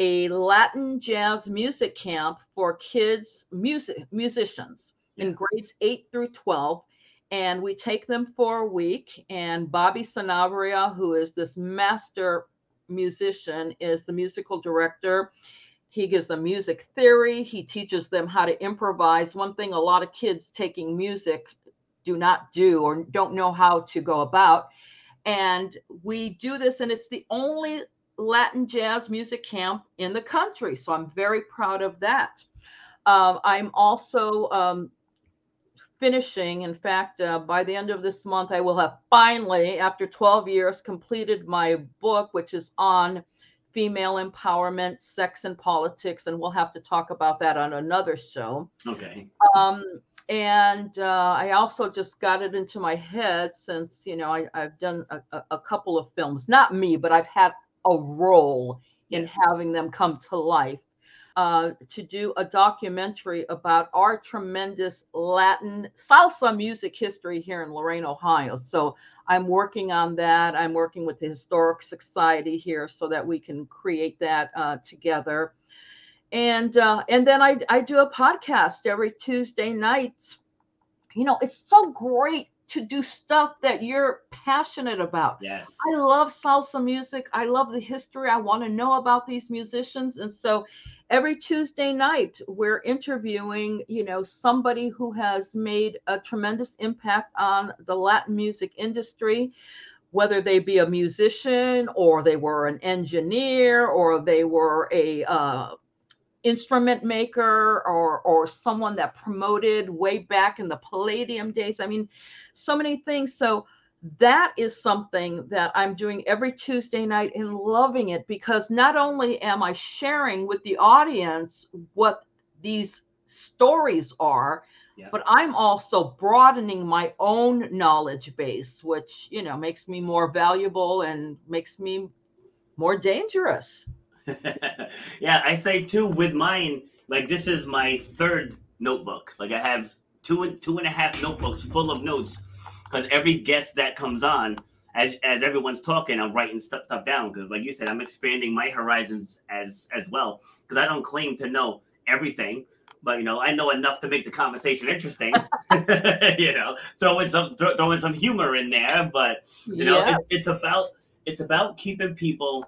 a Latin jazz music camp for kids, music musicians Yeah. in grades eight through 12. And we take them for a week. And Bobby Sanabria, who is this master musician, is the musical director. He gives them music theory. He teaches them how to improvise. One thing a lot of kids taking music do not do or don't know how to go about. And we do this, and it's the only Latin jazz music camp in the country. So I'm very proud of that. Um, I'm also um, finishing, in fact, uh, by the end of this month, I will have finally, after 12 years, completed my book, which is on female empowerment, sex, and politics. And we'll have to talk about that on another show. Okay. Um, and uh, I also just got it into my head since you know I, I've done a, a couple of films, not me, but I've had a role in Yes. having them come to life. uh, to do a documentary about our tremendous Latin salsa music history here in Lorain, Ohio. So I'm working on that. I'm working with the Historic Society here so that we can create that uh, together. And uh, and then I, I do a podcast every Tuesday night. You know, it's so great to do stuff that you're passionate about. Yes. I love salsa music. I love the history. I want to know about these musicians. And so every Tuesday night, we're interviewing, you know, somebody who has made a tremendous impact on the Latin music industry, whether they be a musician or they were an engineer or they were a uh, instrument maker or or someone that promoted way back in the palladium days. I mean so many things. So that is something that i'm doing every tuesday night and loving it because not only am i sharing with the audience what these stories are Yeah. but i'm also broadening my own knowledge base which you know makes me more valuable and makes me more dangerous yeah, I say too with mine, like this is my third notebook. Like I have two and two and a half notebooks full of notes because every guest that comes on, as as everyone's talking, I'm writing stuff, stuff down because, like you said, I'm expanding my horizons as as well because I don't claim to know everything. But you know, I know enough to make the conversation interesting. you know, throw in some throw, throw in some humor in there, but you know, Yeah. it, it's about it's about keeping people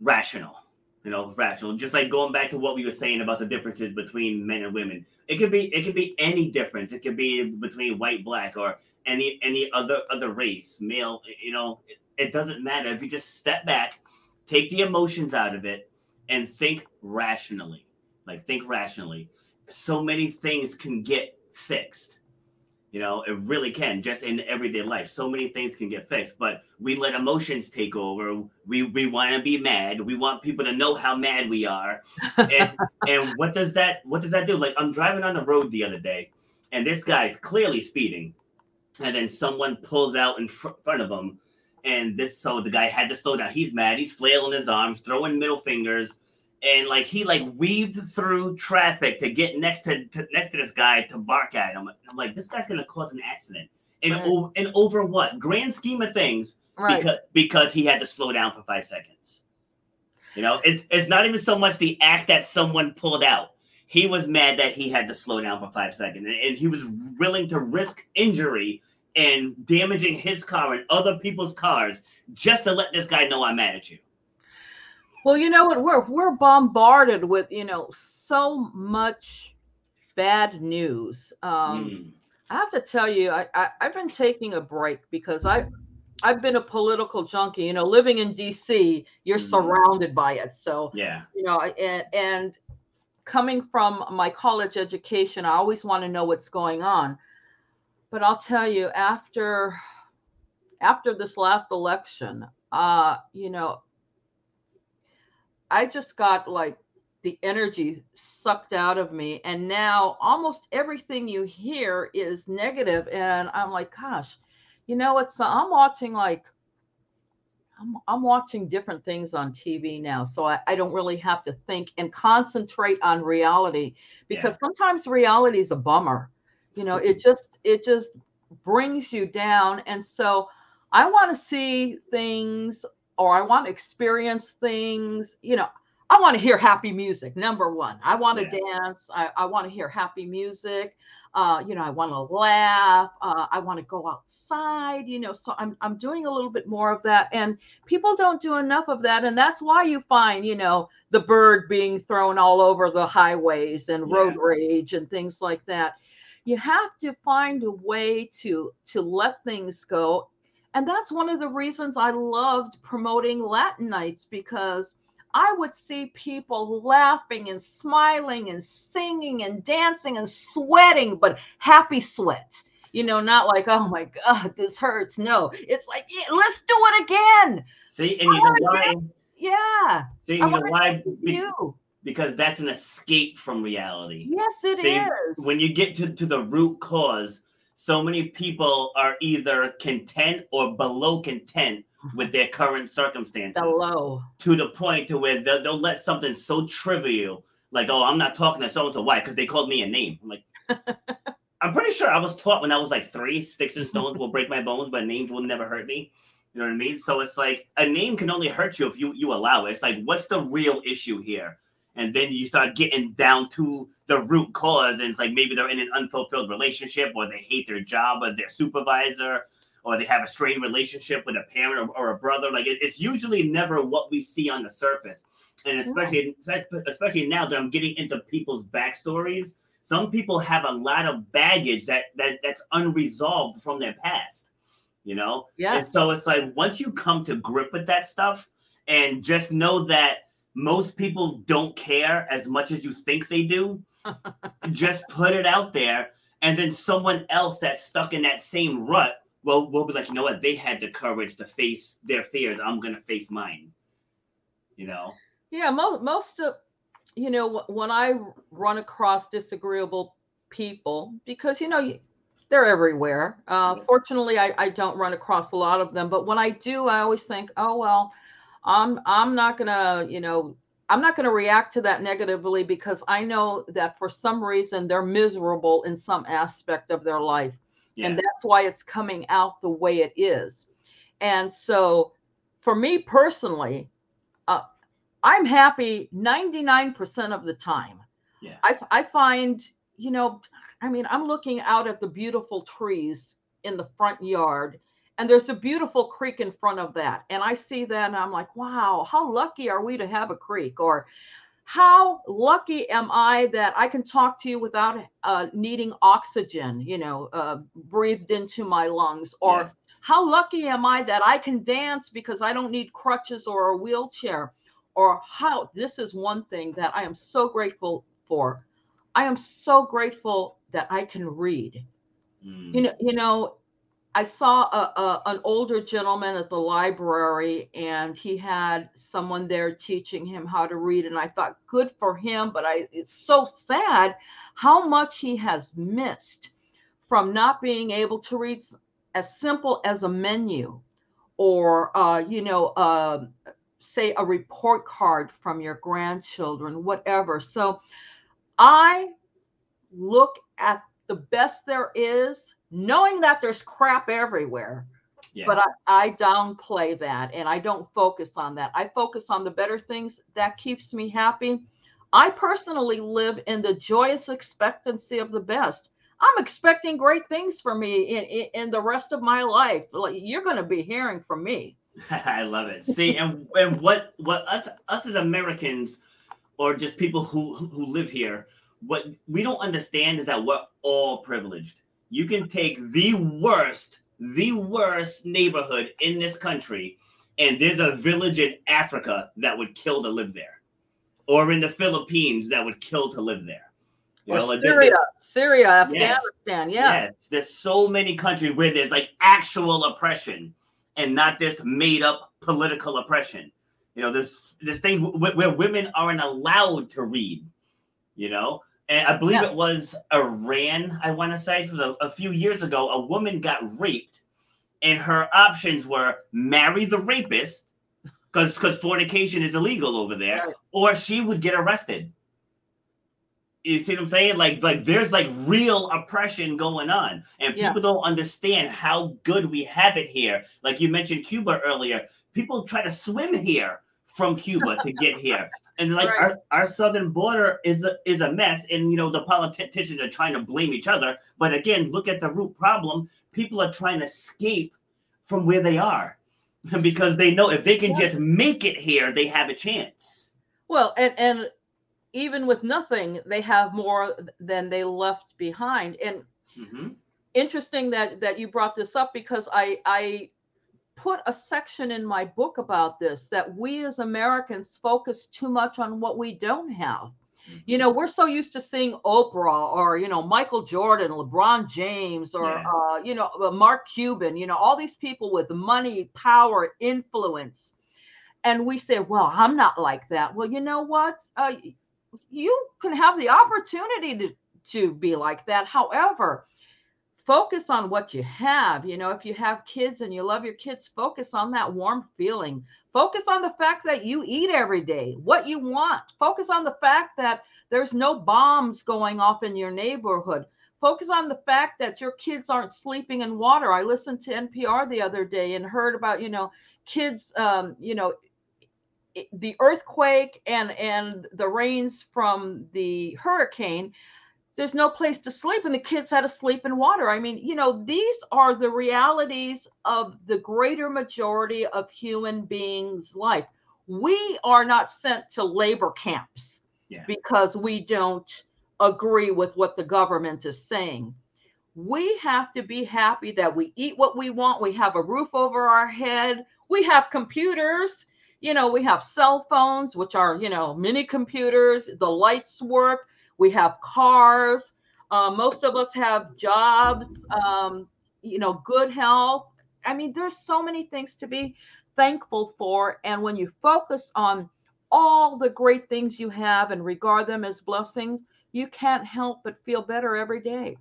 rational. You know, rational. Just like going back to what we were saying about the differences between men and women. It could be it could be any difference. It could be between white, black, or any any other other race, male. You know, it, it doesn't matter if you just step back, take the emotions out of it, and think rationally. Like think rationally. So many things can get fixed. You know, it really can just in everyday life. So many things can get fixed, but we let emotions take over. We we want to be mad. We want people to know how mad we are. And and what does that what does that do? Like I'm driving on the road the other day, and this guy's clearly speeding, and then someone pulls out in fr- front of him, and this so the guy had to slow down. He's mad. He's flailing his arms, throwing middle fingers, and like he like weaved through traffic to get next to, to next to this guy to bark at him. I'm like, this guy's gonna cause an accident. And, Right. o- and over what grand scheme of things right because because he had to slow down for five seconds. You know, it's it's not even so much the act that someone pulled out. He was mad that he had to slow down for five seconds, and, and he was willing to risk injury and damaging his car and other people's cars just to let this guy know I'm mad at you. Well, you know what? We're we're bombarded with you know so much bad news. Um, Mm. I have to tell you, I, I I've been taking a break because I I've been a political junkie. You know, living in D.C., you're Mhm. surrounded by it. So Yeah, you know, and, and coming from my college education, I always want to know what's going on. But I'll tell you, after after this last election, uh, you know, I just got like the energy sucked out of me. And now almost everything you hear is negative. And I'm like, gosh, you know, it's I'm watching like I'm, I'm watching different things on TV now, so I, I don't really have to think and concentrate on reality because sometimes reality is a bummer. You know, it just it just brings you down, and so I want to see things or I want to experience things. You know, I want to hear happy music. Number one, I want to dance. I, I want to hear happy music. Uh, you know, I want to laugh. Uh, I want to go outside. You know, so I'm I'm doing a little bit more of that, and people don't do enough of that, and that's why you find you know the bird being thrown all over the highways and road Yeah. rage and things like that. You have to find a way to to let things go, and that's one of the reasons I loved promoting Latin nights because I would see people laughing and smiling and singing and dancing and sweating, but happy sweat. You know, not like, oh my God, this hurts. No, it's like, yeah, let's do it again. see, and you know oh, why? Yeah. See, I you know why? Be- because that's an escape from reality. Yes, it is. See, when you get to, to the root cause, so many people are either content or below content mm-hmm. with their current circumstances. The low. to the point to where they'll, they'll let something so trivial like oh i'm not talking to so and so why? Because they called me a name. I'm like i'm pretty sure i was taught when i was like three sticks and stones will break my bones but names will never hurt me. You know what i mean? So it's like a name can only hurt you if you you allow it. It's like what's the real issue here and then you start getting down to the root cause and it's like maybe they're in an unfulfilled relationship or they hate their job or their supervisor or they have a strained relationship with a parent or, or a brother. Like it, it's usually never what we see on the surface. And especially especially now that i'm getting into people's backstories some people have a lot of baggage that that that's unresolved from their past you know? Yeah. and so it's like once you come to grip with that stuff and just know that most people don't care as much as you think they do, just put it out there. And then someone else that's stuck in that same rut will will be like, you know what? They had the courage to face their fears. I'm gonna face mine. You know? Yeah, mo- most of you know when I run across disagreeable people because you know they're everywhere. Uh, Fortunately, I, I don't run across a lot of them, but when I do, I always think, oh well, I'm I'm not gonna you know I'm not gonna react to that negatively because I know that for some reason they're miserable in some aspect of their life Yeah. and that's why it's coming out the way it is and so for me personally uh, i'm happy 99% of the time Yeah. I, I find you know i mean i'm looking out at the beautiful trees in the front yard and there's a beautiful creek in front of that and i see that and i'm like wow how lucky are we to have a creek or how lucky am I that I can talk to you without uh, needing oxygen, you know, uh, breathed into my lungs? Or Yes. how lucky am I that I can dance because I don't need crutches or a wheelchair? Or how this is one thing that I am so grateful for. I am so grateful that I can read. Mm. You know, you know, I saw a, a an older gentleman at the library, and he had someone there teaching him how to read, and I thought, good for him. But I, it's so sad how much he has missed from not being able to read as simple as a menu, or uh, you know, uh, say a report card from your grandchildren, whatever. So, I look at the best there is, knowing that there's crap everywhere. Yeah. But I, I downplay that and I don't focus on that. I focus on the better things that keeps me happy. I personally live in the joyous expectancy of the best. I'm expecting great things for me in, in, in the rest of my life. Like you're going to be hearing from me. I love it. See, and and what what us us as Americans, or just people who who live here, what we don't understand is that we're all privileged. You can take the worst, the worst neighborhood in this country, and there's a village in Africa that would kill to live there, or in the Philippines that would kill to live there. You Or know, like there- Syria, Syria, Yes. Afghanistan. Yes. Yes, there's so many countries where there's like actual oppression and not this made up political oppression. You know, there's this thing where, where women aren't allowed to read, you know? And I believe Yeah. it was Iran, I want to say. This was a, a few years ago. A woman got raped, and her options were marry the rapist, because because fornication is illegal over there, Right. or she would get arrested. You see what I'm saying? Like, like there's like real oppression going on, and Yeah. people don't understand how good we have it here. Like you mentioned Cuba earlier, people try to swim here from Cuba to get here, and like Right. our, our southern border is a, is a mess. And you know the politicians are trying to blame each other, but again, look at the root problem. People are trying to escape from where they are because they know if they can Yeah. just make it here, they have a chance. Well, and and even with nothing, they have more than they left behind. And Mhm. interesting that that you brought this up because I I put a section in my book about this that we as Americans focus too much on what we don't have. You know, we're so used to seeing Oprah or you know Michael Jordan, LeBron James, or Yeah. uh, you know uh, Mark Cuban. You know all these people with money, power, influence, and we say, "Well, I'm not like that." Well, you know what? Uh, you can have the opportunity to to be like that. However, focus on what you have. You know, if you have kids and you love your kids, focus on that warm feeling. Focus on the fact that you eat every day, what you want. Focus on the fact that there's no bombs going off in your neighborhood. Focus on the fact that your kids aren't sleeping in water. I listened to NPR the other day and heard about, you know, kids, um, you know, the earthquake and and the rains from the hurricane there's no place to sleep and the kids had to sleep in water. I mean you know these are the realities of the greater majority of human beings life. We are not sent to labor camps Yeah. because we don't agree with what the government is saying. We have to be happy that we eat what we want. We have a roof over our head. We have computers. You know we have cell phones which are you know mini computers. The lights work we have cars uh, most of us have jobs um, you know good health i mean there's so many things to be thankful for and when you focus on all the great things you have and regard them as blessings you can't help but feel better every day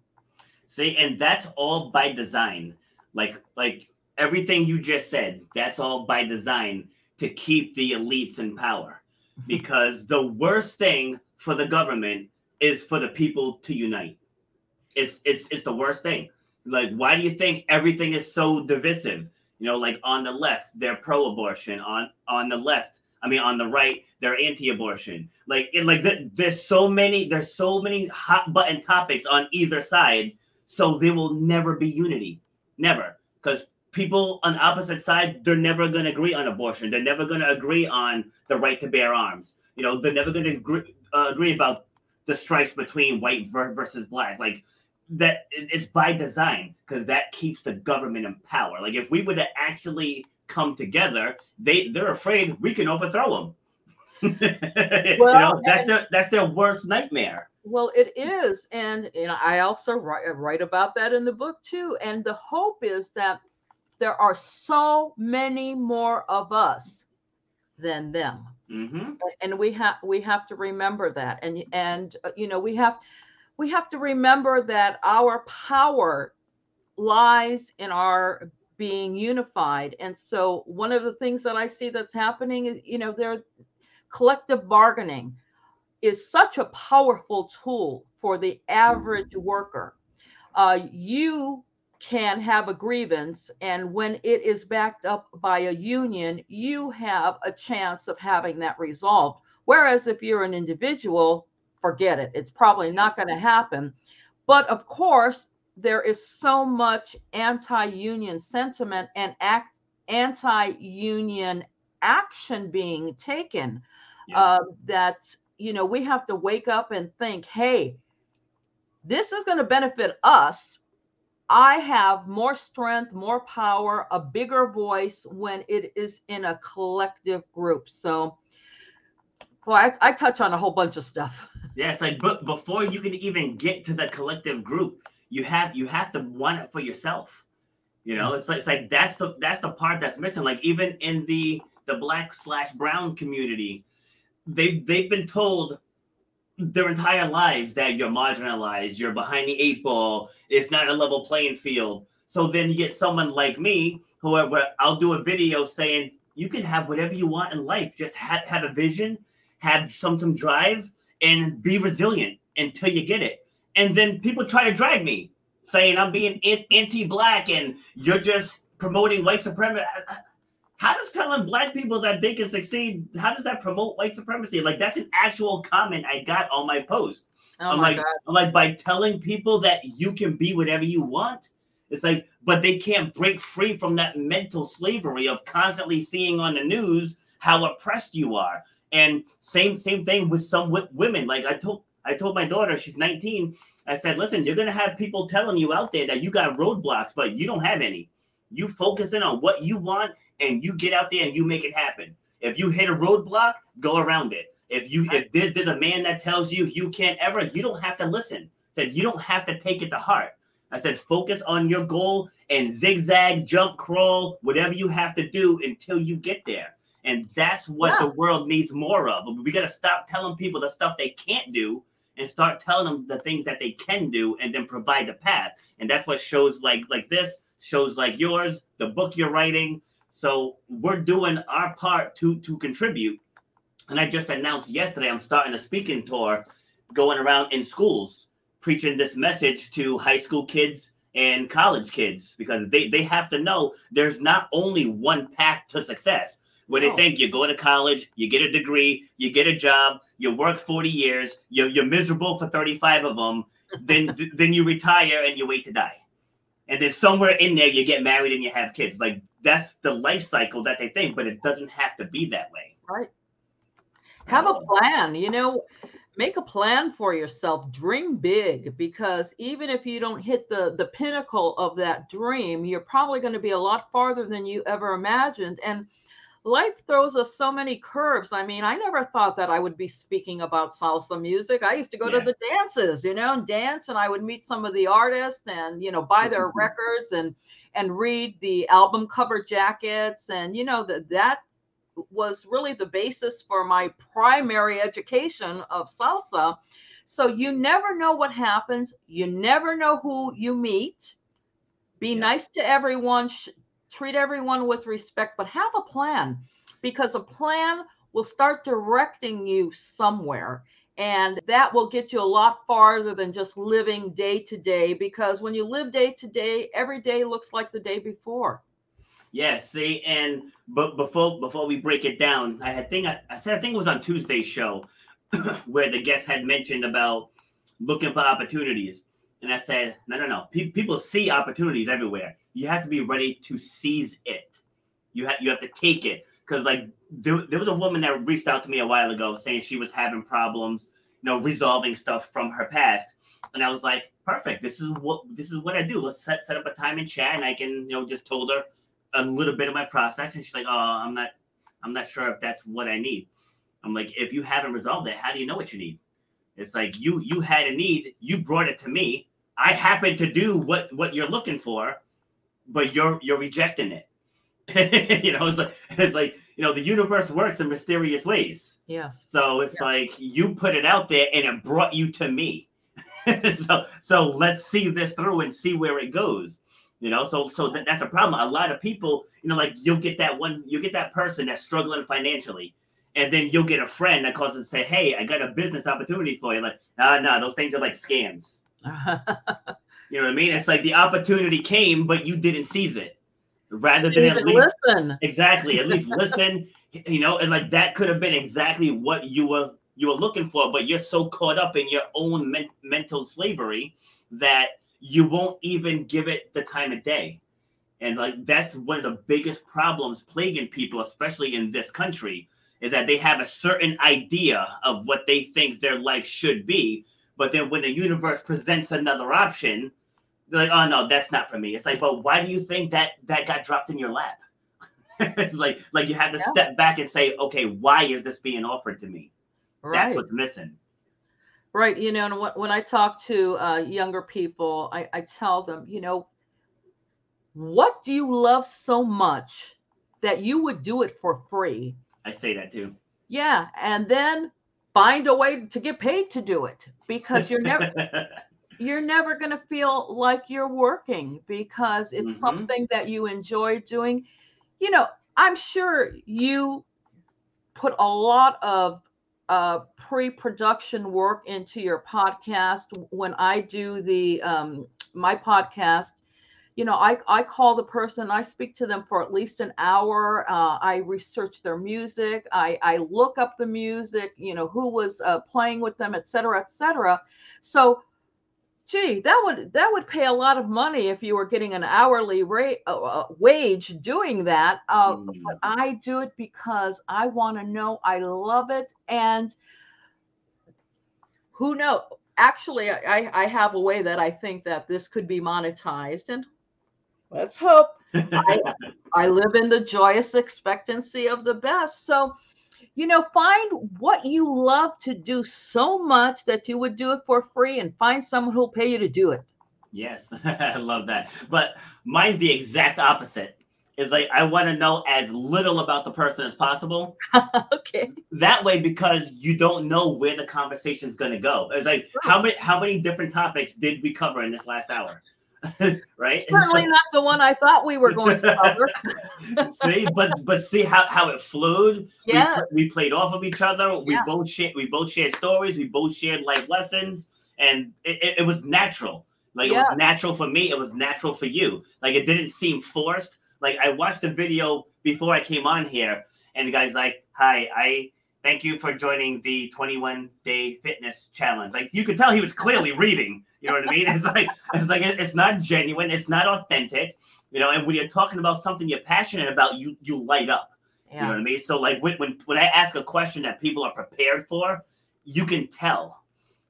See, and that's all by design. Like like everything you just said, that's all by design to keep the elites in power. Because the worst thing for the government is for the people to unite. It's it's it's the worst thing. Like why do you think everything is so divisive? You know, like on the left, they're pro-abortion. On on the left, I mean, on the right, they're anti-abortion. Like, it, like the, there's so many, there's so many hot button topics on either side. So there will never be unity, never, because people on opposite side, they're never going to agree on abortion. They're never going to agree on the right to bear arms. You know, they're never going to agree, uh, agree about the stripes between white versus black. Like that, it's by design because that keeps the government in power. Like if we were to actually come together, they they're afraid we can overthrow them. you Well, know, that's their that's their worst nightmare. Well, it is, and you know, I also write, write about that in the book too. And the hope is that there are so many more of us than them, hmm and we have we have to remember that. And and uh, you know, we have we have to remember that our power lies in our being unified. And so, one of the things that I see that's happening is, you know, there collective bargaining is such a powerful tool for the average worker. Uh, you can have a grievance, and when it is backed up by a union, you have a chance of having that resolved. Whereas if you're an individual, forget it, it's probably not going to happen. But of course, there is so much anti union sentiment and act, anti union action being taken Yeah. uh, that you know we have to wake up and think hey this is going to benefit us i have more strength more power a bigger voice when it is in a collective group so well i, I touch on a whole bunch of stuff Yeah, it's like but before you can even get to the collective group, you have you have to want it for yourself. You know, it's like it's like that's the that's the part that's missing. Like even in the the black slash brown community, they they've been told their entire lives that you're marginalized, you're behind the eight ball, it's not a level playing field. So then you get someone like me, who I'll do a video saying you can have whatever you want in life, just have, have a vision, have some some drive, and be resilient until you get it. And then people try to drag me, saying I'm being anti-black and you're just promoting white supremacy. How does telling black people that they can succeed? How does that promote white supremacy? Like that's an actual comment I got on my post. oh I'm my like, god I'm like by telling people that you can be whatever you want. It's like, but they can't break free from that mental slavery of constantly seeing on the news how oppressed you are. And same same thing with some women. Like I told I told my daughter, she's 19. I said, listen, you're gonna have people telling you out there that you got roadblocks, but you don't have any. You focus in on what you want and you get out there and you make it happen. If you hit a roadblock, go around it. If you if there's a man that tells you you can't ever, you don't have to listen. Said you don't have to take it to heart. I said focus on your goal and zigzag, jump, crawl, whatever you have to do until you get there. And that's what Yeah. the world needs more of. We got to stop telling people the stuff they can't do and start telling them the things that they can do and then provide the path. And that's what shows like like this, shows like yours, the book you're writing. So we're doing our part to to contribute. And I just announced yesterday I'm starting a speaking tour going around in schools preaching this message to high school kids and college kids because they, they have to know there's not only one path to success. Where they oh. think you go to college, you get a degree, you get a job, you work 40 years, you're, you're miserable for 35 of them, then then you retire and you wait to die. And then somewhere in there you get married and you have kids. Like that's the life cycle that they think, but it doesn't have to be that way. Right. Have a plan, you know, make a plan for yourself. Dream big because even if you don't hit the the pinnacle of that dream, you're probably going to be a lot farther than you ever imagined. And life throws us so many curves. I mean, I never thought that I would be speaking about salsa music. I used to go Yeah. to the dances, you know, and dance and I would meet some of the artists and, you know, buy their mm-hmm. records and and read the album cover jackets and you know that that was really the basis for my primary education of salsa. So you never know what happens. You never know who you meet. Be Yeah. nice to everyone, treat everyone with respect, but have a plan because a plan will start directing you somewhere. And that will get you a lot farther than just living day to day. Because when you live day to day, every day looks like the day before. Yeah, see, and but before before we break it down, I think I, I said I think it was on Tuesday's show where the guest had mentioned about looking for opportunities, and I said no, no, no. Pe- people see opportunities everywhere. You have to be ready to seize it. You have you have to take it because like there, there was a woman that reached out to me a while ago saying she was having problems, you know, resolving stuff from her past, and I was like, perfect. This is what this is what I do. Let's set set up a time and chat, and I can you know just told her a little bit of my process and she's like oh i'm not i'm not sure if that's what i need i'm like if you haven't resolved it how do you know what you need it's like you you had a need you brought it to me i happen to do what what you're looking for but you're you're rejecting it you know it's like it's like you know the universe works in mysterious ways Yes. so it's like you put it out there and it brought you to me. so so let's see this through and see where it goes. You know, so so that, that's a problem. A lot of people, you know, like you'll get that one, you get that person that's struggling financially, and then you'll get a friend that calls and say, "Hey, I got a business opportunity for you." Like, ah, no, those things are like scams. You know what I mean? It's like the opportunity came, but you didn't seize it. Rather than at least listen. exactly at least listen you know and like that could have been exactly what you were you were looking for but you're so caught up in your own men- mental slavery that you won't even give it the time of day and like that's one of the biggest problems plaguing people especially in this country is that they have a certain idea of what they think their life should be but then when the universe presents another option they're like oh no that's not for me it's like but why do you think that that got dropped in your lap it's like like you have to Yeah. step back and say okay why is this being offered to me that's what's missing Right. You know, and when, when I talk to uh, younger people, I, I tell them, you know, what do you love so much that you would do it for free? i say that too Yeah. And then find a way to get paid to do it because you're never you're never going to feel like you're working because it's Mhm. something that you enjoy doing. You know, I'm sure you put a lot of uh, pre-production work into your podcast. When I do the um, my podcast, you know, I I call the person, I speak to them for at least an hour. Uh, I research their music. I I look up the music. You know, who was uh, playing with them, et cetera, et cetera. So gee that would that would pay a lot of money if you were getting an hourly rate uh, uh, wage doing that uh, Mm. but i do it because i want to know i love it and who knows actually I, I have a way that i think that this could be monetized and let's hope I, I live in the joyous expectancy of the best. So, you know, find what you love to do so much that you would do it for free and find someone who'll pay you to do it. Yes, I love that. But mine's the exact opposite. is like I want to know as little about the person as possible. okay. That way, because you don't know where the conversation's gonna go. It's like how many how many different topics did we cover in this last hour? right? Certainly not the one I thought we were going to cover. see, but but see how, how it flowed. Yeah. We, we played off of each other. We Yeah. both shared we both shared stories. We both shared life lessons, and it, it, it was natural. Like it was natural for me. It was natural for you. Like it didn't seem forced. Like I watched the video before I came on here, and the guy's like, "Hi, I." Thank you for joining the 21 day fitness challenge. Like you could tell he was clearly reading. You know what I mean? It's like it's like it's not genuine. It's not authentic. You know, and when you're talking about something you're passionate about, you you light up. You know what I mean? So like when when, when I ask a question that people are prepared for, you can tell.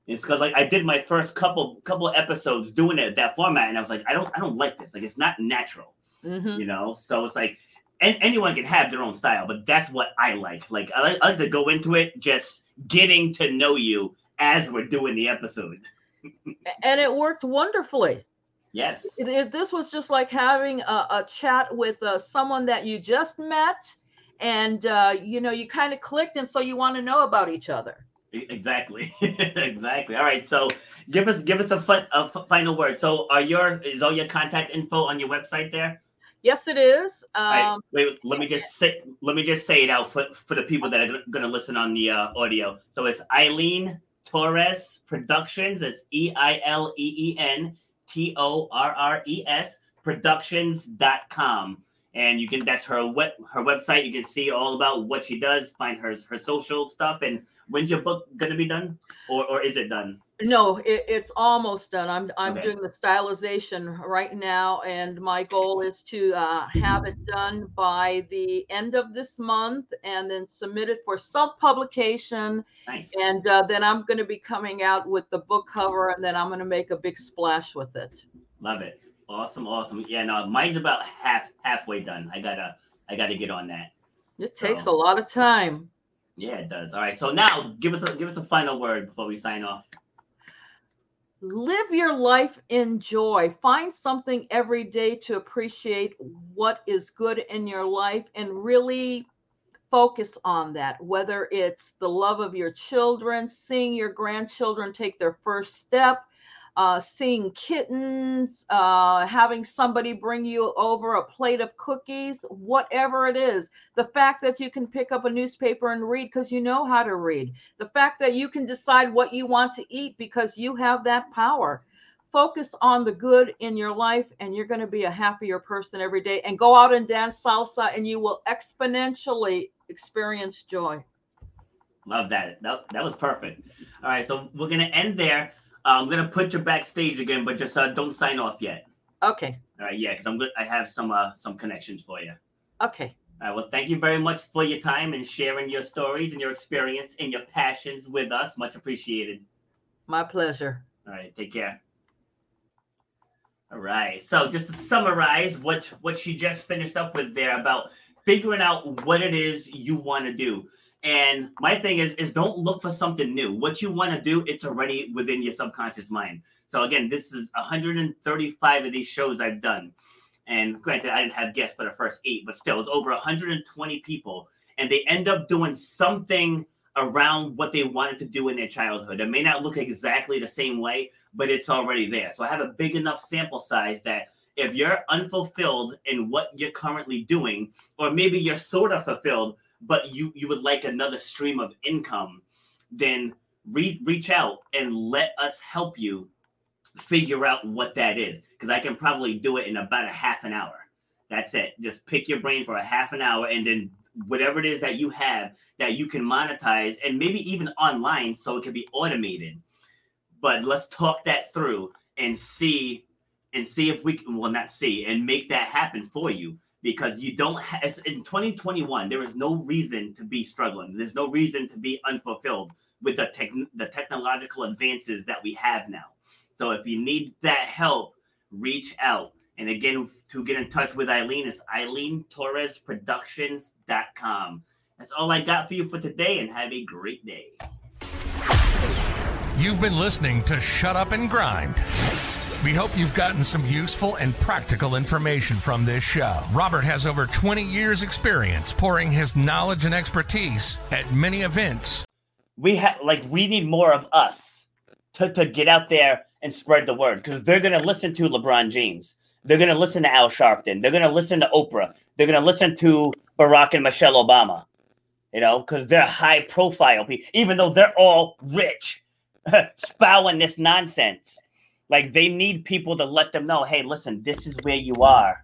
It's because like I did my first couple couple episodes doing it that format, and I was like, I don't I don't like this. Like it's not natural. Mhm. You know, so it's like and anyone can have their own style, but that's what I like. Like I like, I like to go into it just getting to know you as we're doing the episode. And it worked wonderfully. Yes. It, it- this was just like having a, a chat with uh, someone that you just met, and uh, you know you kind of clicked, and so you want to know about each other. Exactly. exactly. All right. So give us give us a, fun, a final word. So are your is all your contact info on your website there? Yes, it is. All right, Um, wait, let me just say let me just say it out for, for the people that are going to listen on the uh, audio. So it's Eileen Torres Productions. It's E I L E E N T O R R E S Productions.com. And you can that's her web her website. You can see all about what she does, find her her social stuff. And when's your book gonna be done? Or or is it done? No, it, it's almost done. I'm I'm Okay. doing the stylization right now, and my goal is to uh, have it done by the end of this month, and then submit it for self publication. Nice. And uh, then I'm going to be coming out with the book cover, and then I'm going to make a big splash with it. Love it. Awesome, awesome. Yeah, no, mine's about half halfway done. I gotta I gotta get on that. It takes a lot of time. Yeah, it does. All right. So now give us a give us a final word before we sign off. Live your life in joy. Find something every day to appreciate what is good in your life and really focus on that. Whether it's the love of your children, seeing your grandchildren take their first step, uh, seeing kittens, uh, having somebody bring you over a plate of cookies, whatever it is. The fact that you can pick up a newspaper and read because you know how to read. The fact that you can decide what you want to eat because you have that power. Focus on the good in your life, and you're going to be a happier person every day. And go out and dance salsa, and you will exponentially experience joy. Love that. That, that was perfect. All right. So we're gonna end there. Uh, I'm gonna put you backstage again, but just uh, don't sign off yet. Okay. All right. Yeah, because I'm good. I have some uh, some connections for you. Okay. All right. Well, thank you very much for your time and sharing your stories and your experience and your passions with us. Much appreciated. My pleasure. All right, take care. All right. So just to summarize what what she just finished up with there about figuring out what it is you want to do. And my thing is is don't look for something new. What you want to do, it's already within your subconscious mind. So again, this is 135 of these shows I've done. And granted, I didn't have guests for the first eight, but still, it's over 120 people. And they end up doing something around what they wanted to do in their childhood. It may not look exactly the same way, but it's already there. So I have a big enough sample size that if you're unfulfilled in what you're currently doing, or maybe you're sort of fulfilled, but you you would like another stream of income, then re- reach out and let us help you figure out what that is. Because I can probably do it in about a half an hour. That's it. Just pick your brain for a half an hour and then whatever it is that you have that you can monetize and maybe even online so it can be automated. But let's talk that through and see and see if we can well not see and make that happen for you because you don't have in 2021 there is no reason to be struggling. There's no reason to be unfulfilled with the tech, the technological advances that we have now. So if you need that help reach out. And again to get in touch with eileen it's eileen torres productions.com that's all i got for you for today and have a great day. You've been listening to Shut Up and Grind. We hope you've gotten some useful and practical information from this show. Robert has over 20 years' experience pouring his knowledge and expertise at many events. We have like we need more of us to, to get out there and spread the word because they're gonna listen to LeBron James. They're gonna listen to Al Sharpton. They're gonna listen to Oprah. They're gonna listen to Barack and Michelle Obama. You know, because they're high profile people, even though they're all rich, spouting this nonsense. Like they need people to let them know, hey, listen, this is where you are,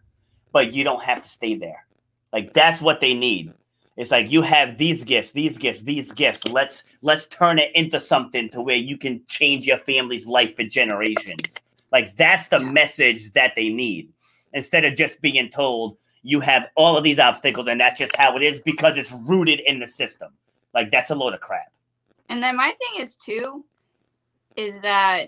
but you don't have to stay there. Like that's what they need. It's like you have these gifts, these gifts, these gifts. Let's let's turn it into something to where you can change your family's life for generations. Like that's the message that they need. Instead of just being told you have all of these obstacles and that's just how it is because it's rooted in the system. Like that's a load of crap. And then my thing is too, is that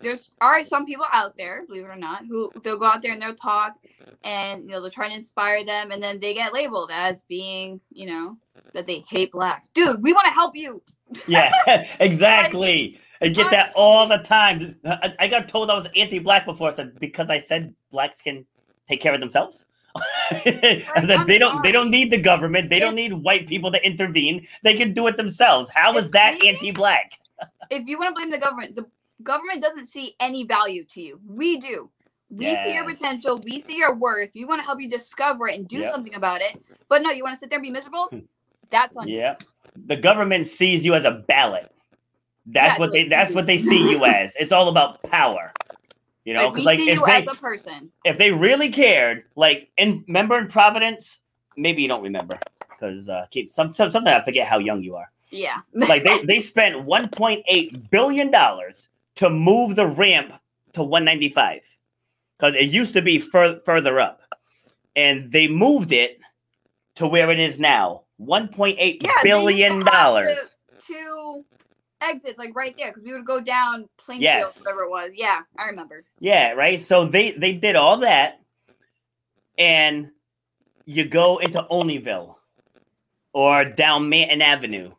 there's are some people out there, believe it or not, who they'll go out there and they'll talk and you know they'll try to inspire them and then they get labeled as being, you know, that they hate blacks. Dude, we want to help you. Yeah, exactly. I get that all the time. I, I got told I was anti-black before, so because I said blacks can take care of themselves. I said they don't they don't need the government. They don't need white people to intervene. They can do it themselves. How is that anti-black? If you want to blame the government, the government doesn't see any value to you. We do. We see your potential. We see your worth. We want to help you discover it and do Yep. something about it. But no, you want to sit there and be miserable? That's on you. Yeah. The government sees you as a ballot. That's Yeah, what they that's what they see you as. It's all about power. You know, Like, we like see if you they, as a person. if they really cared, like in remember in Providence, maybe you don't remember because uh, keep some, some something I forget how young you are. Yeah. Like they they spent 1.8 billion dollars to move the ramp to 195 because it used to be fur- further up, and they moved it to where it is now. 1.8 Yeah, billion dollars. Two exits, like right there, because we would go down Plainfield, Yes. whatever it was. Yeah, I remember. Yeah, right. So they they did all that, and you go into Olneyville, or down Manton Avenue,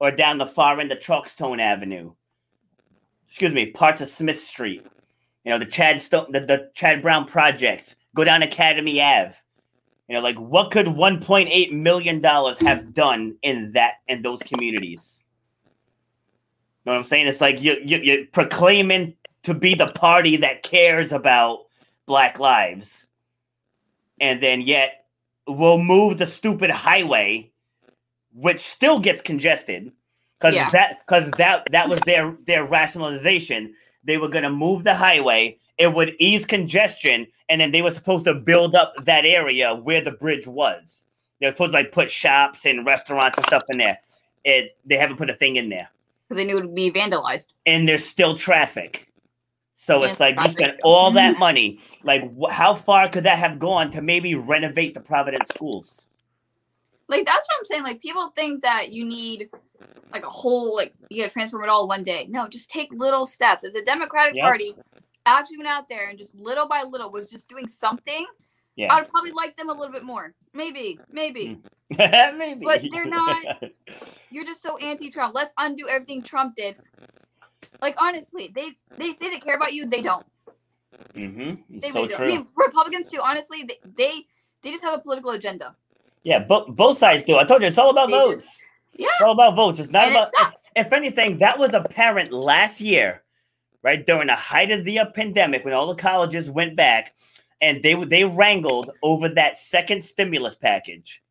or down the far end of Chalkstone Avenue. Excuse me, parts of Smith Street. You know the Chad Stone, the, the Chad Brown projects. Go down Academy Ave. You know, like what could 1.8 million dollars have done in that in those communities? You know what I'm saying? It's like you, you you're proclaiming to be the party that cares about black lives, and then yet we'll move the stupid highway, which still gets congested, because Yeah. that because that that was their their rationalization. They were going to move the highway. It would ease congestion, and then they were supposed to build up that area where the bridge was. They were supposed to like put shops and restaurants and stuff in there. It they haven't put a thing in there Because they knew it would be vandalized. and there's still traffic. So Yeah, it's like you spent all that mm-hmm. money. Like, wh- how far could that have gone to maybe renovate the Providence schools? Like that's what I'm saying. Like people think that you need like a whole like you gotta transform it all one day. No, just take little steps. If the Democratic Yep. Party actually went out there and just little by little was just doing something, Yeah, I would probably like them a little bit more. Maybe, maybe. maybe. But they're not- You're just so anti-Trump. Let's undo everything Trump did. Like honestly, they they say they care about you. They don't. mm-hmm. They So really don't. true. I mean, Republicans too. Honestly, they they, they just have a political agenda. Yeah, bo- both sides do. I told you, it's all about They votes. just- yeah, It's all about votes. It's not and about. it sucks. If anything, that was apparent last year, right during the height of the pandemic, when all the colleges went back, and they they wrangled over that second stimulus package,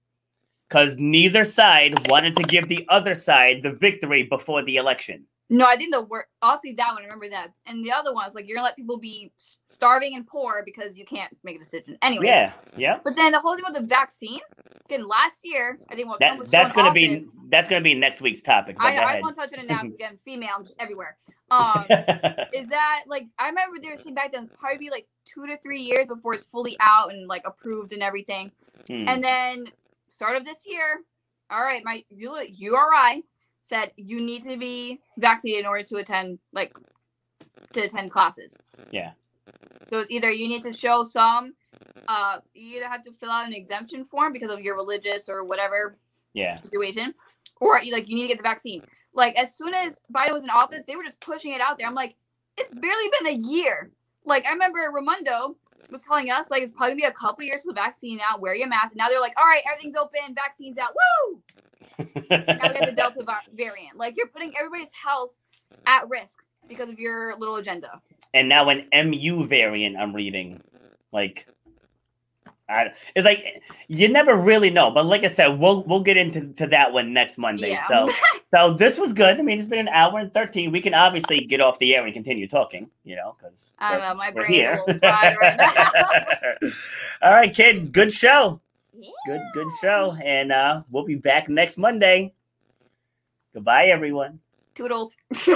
because neither side wanted to give the other side the victory before the election. No, I think the word honestly that one. I remember that, and the other one was like you're gonna let people be starving and poor because you can't make a decision. Anyway. Yeah, yeah. But then the whole thing with the vaccine. Again, last year I think what That was that's gonna office- be that's gonna be next week's topic. I, I ahead. won't touch it now because again, female, I'm just everywhere. Um, is that like I remember they were saying back then probably be like two to three years before it's fully out and like approved and everything. Hmm. And then start of this year, all right, my URI said you need to be vaccinated in order to attend like to attend classes. Yeah. So it's either you need to show some uh you either have to fill out an exemption form because of your religious or whatever yeah, situation, or you like you need to get the vaccine. Like as soon as Biden was in office, they were just pushing it out there. I'm like, it's barely been a year. like I remember Raimondo was telling us like it's probably gonna be a couple years till the vaccine out. Wear your mask. And now they're like, all right, everything's open, vaccines out. Woo! Now we have the Delta variant. Like you're putting everybody's health at risk because of your little agenda. and now an MU variant I'm reading. Like I, it's like you never really know, but like I said, we'll we'll get into to that one next Monday. Yeah. So so this was good. I mean, it's been an hour and thirteen. We can obviously get off the air and continue talking, you know, because I don't know, my brain here. right now. All right, kid. Good show. Yeah. Good good show, and uh, we'll be back next Monday. Goodbye, everyone. Toodles.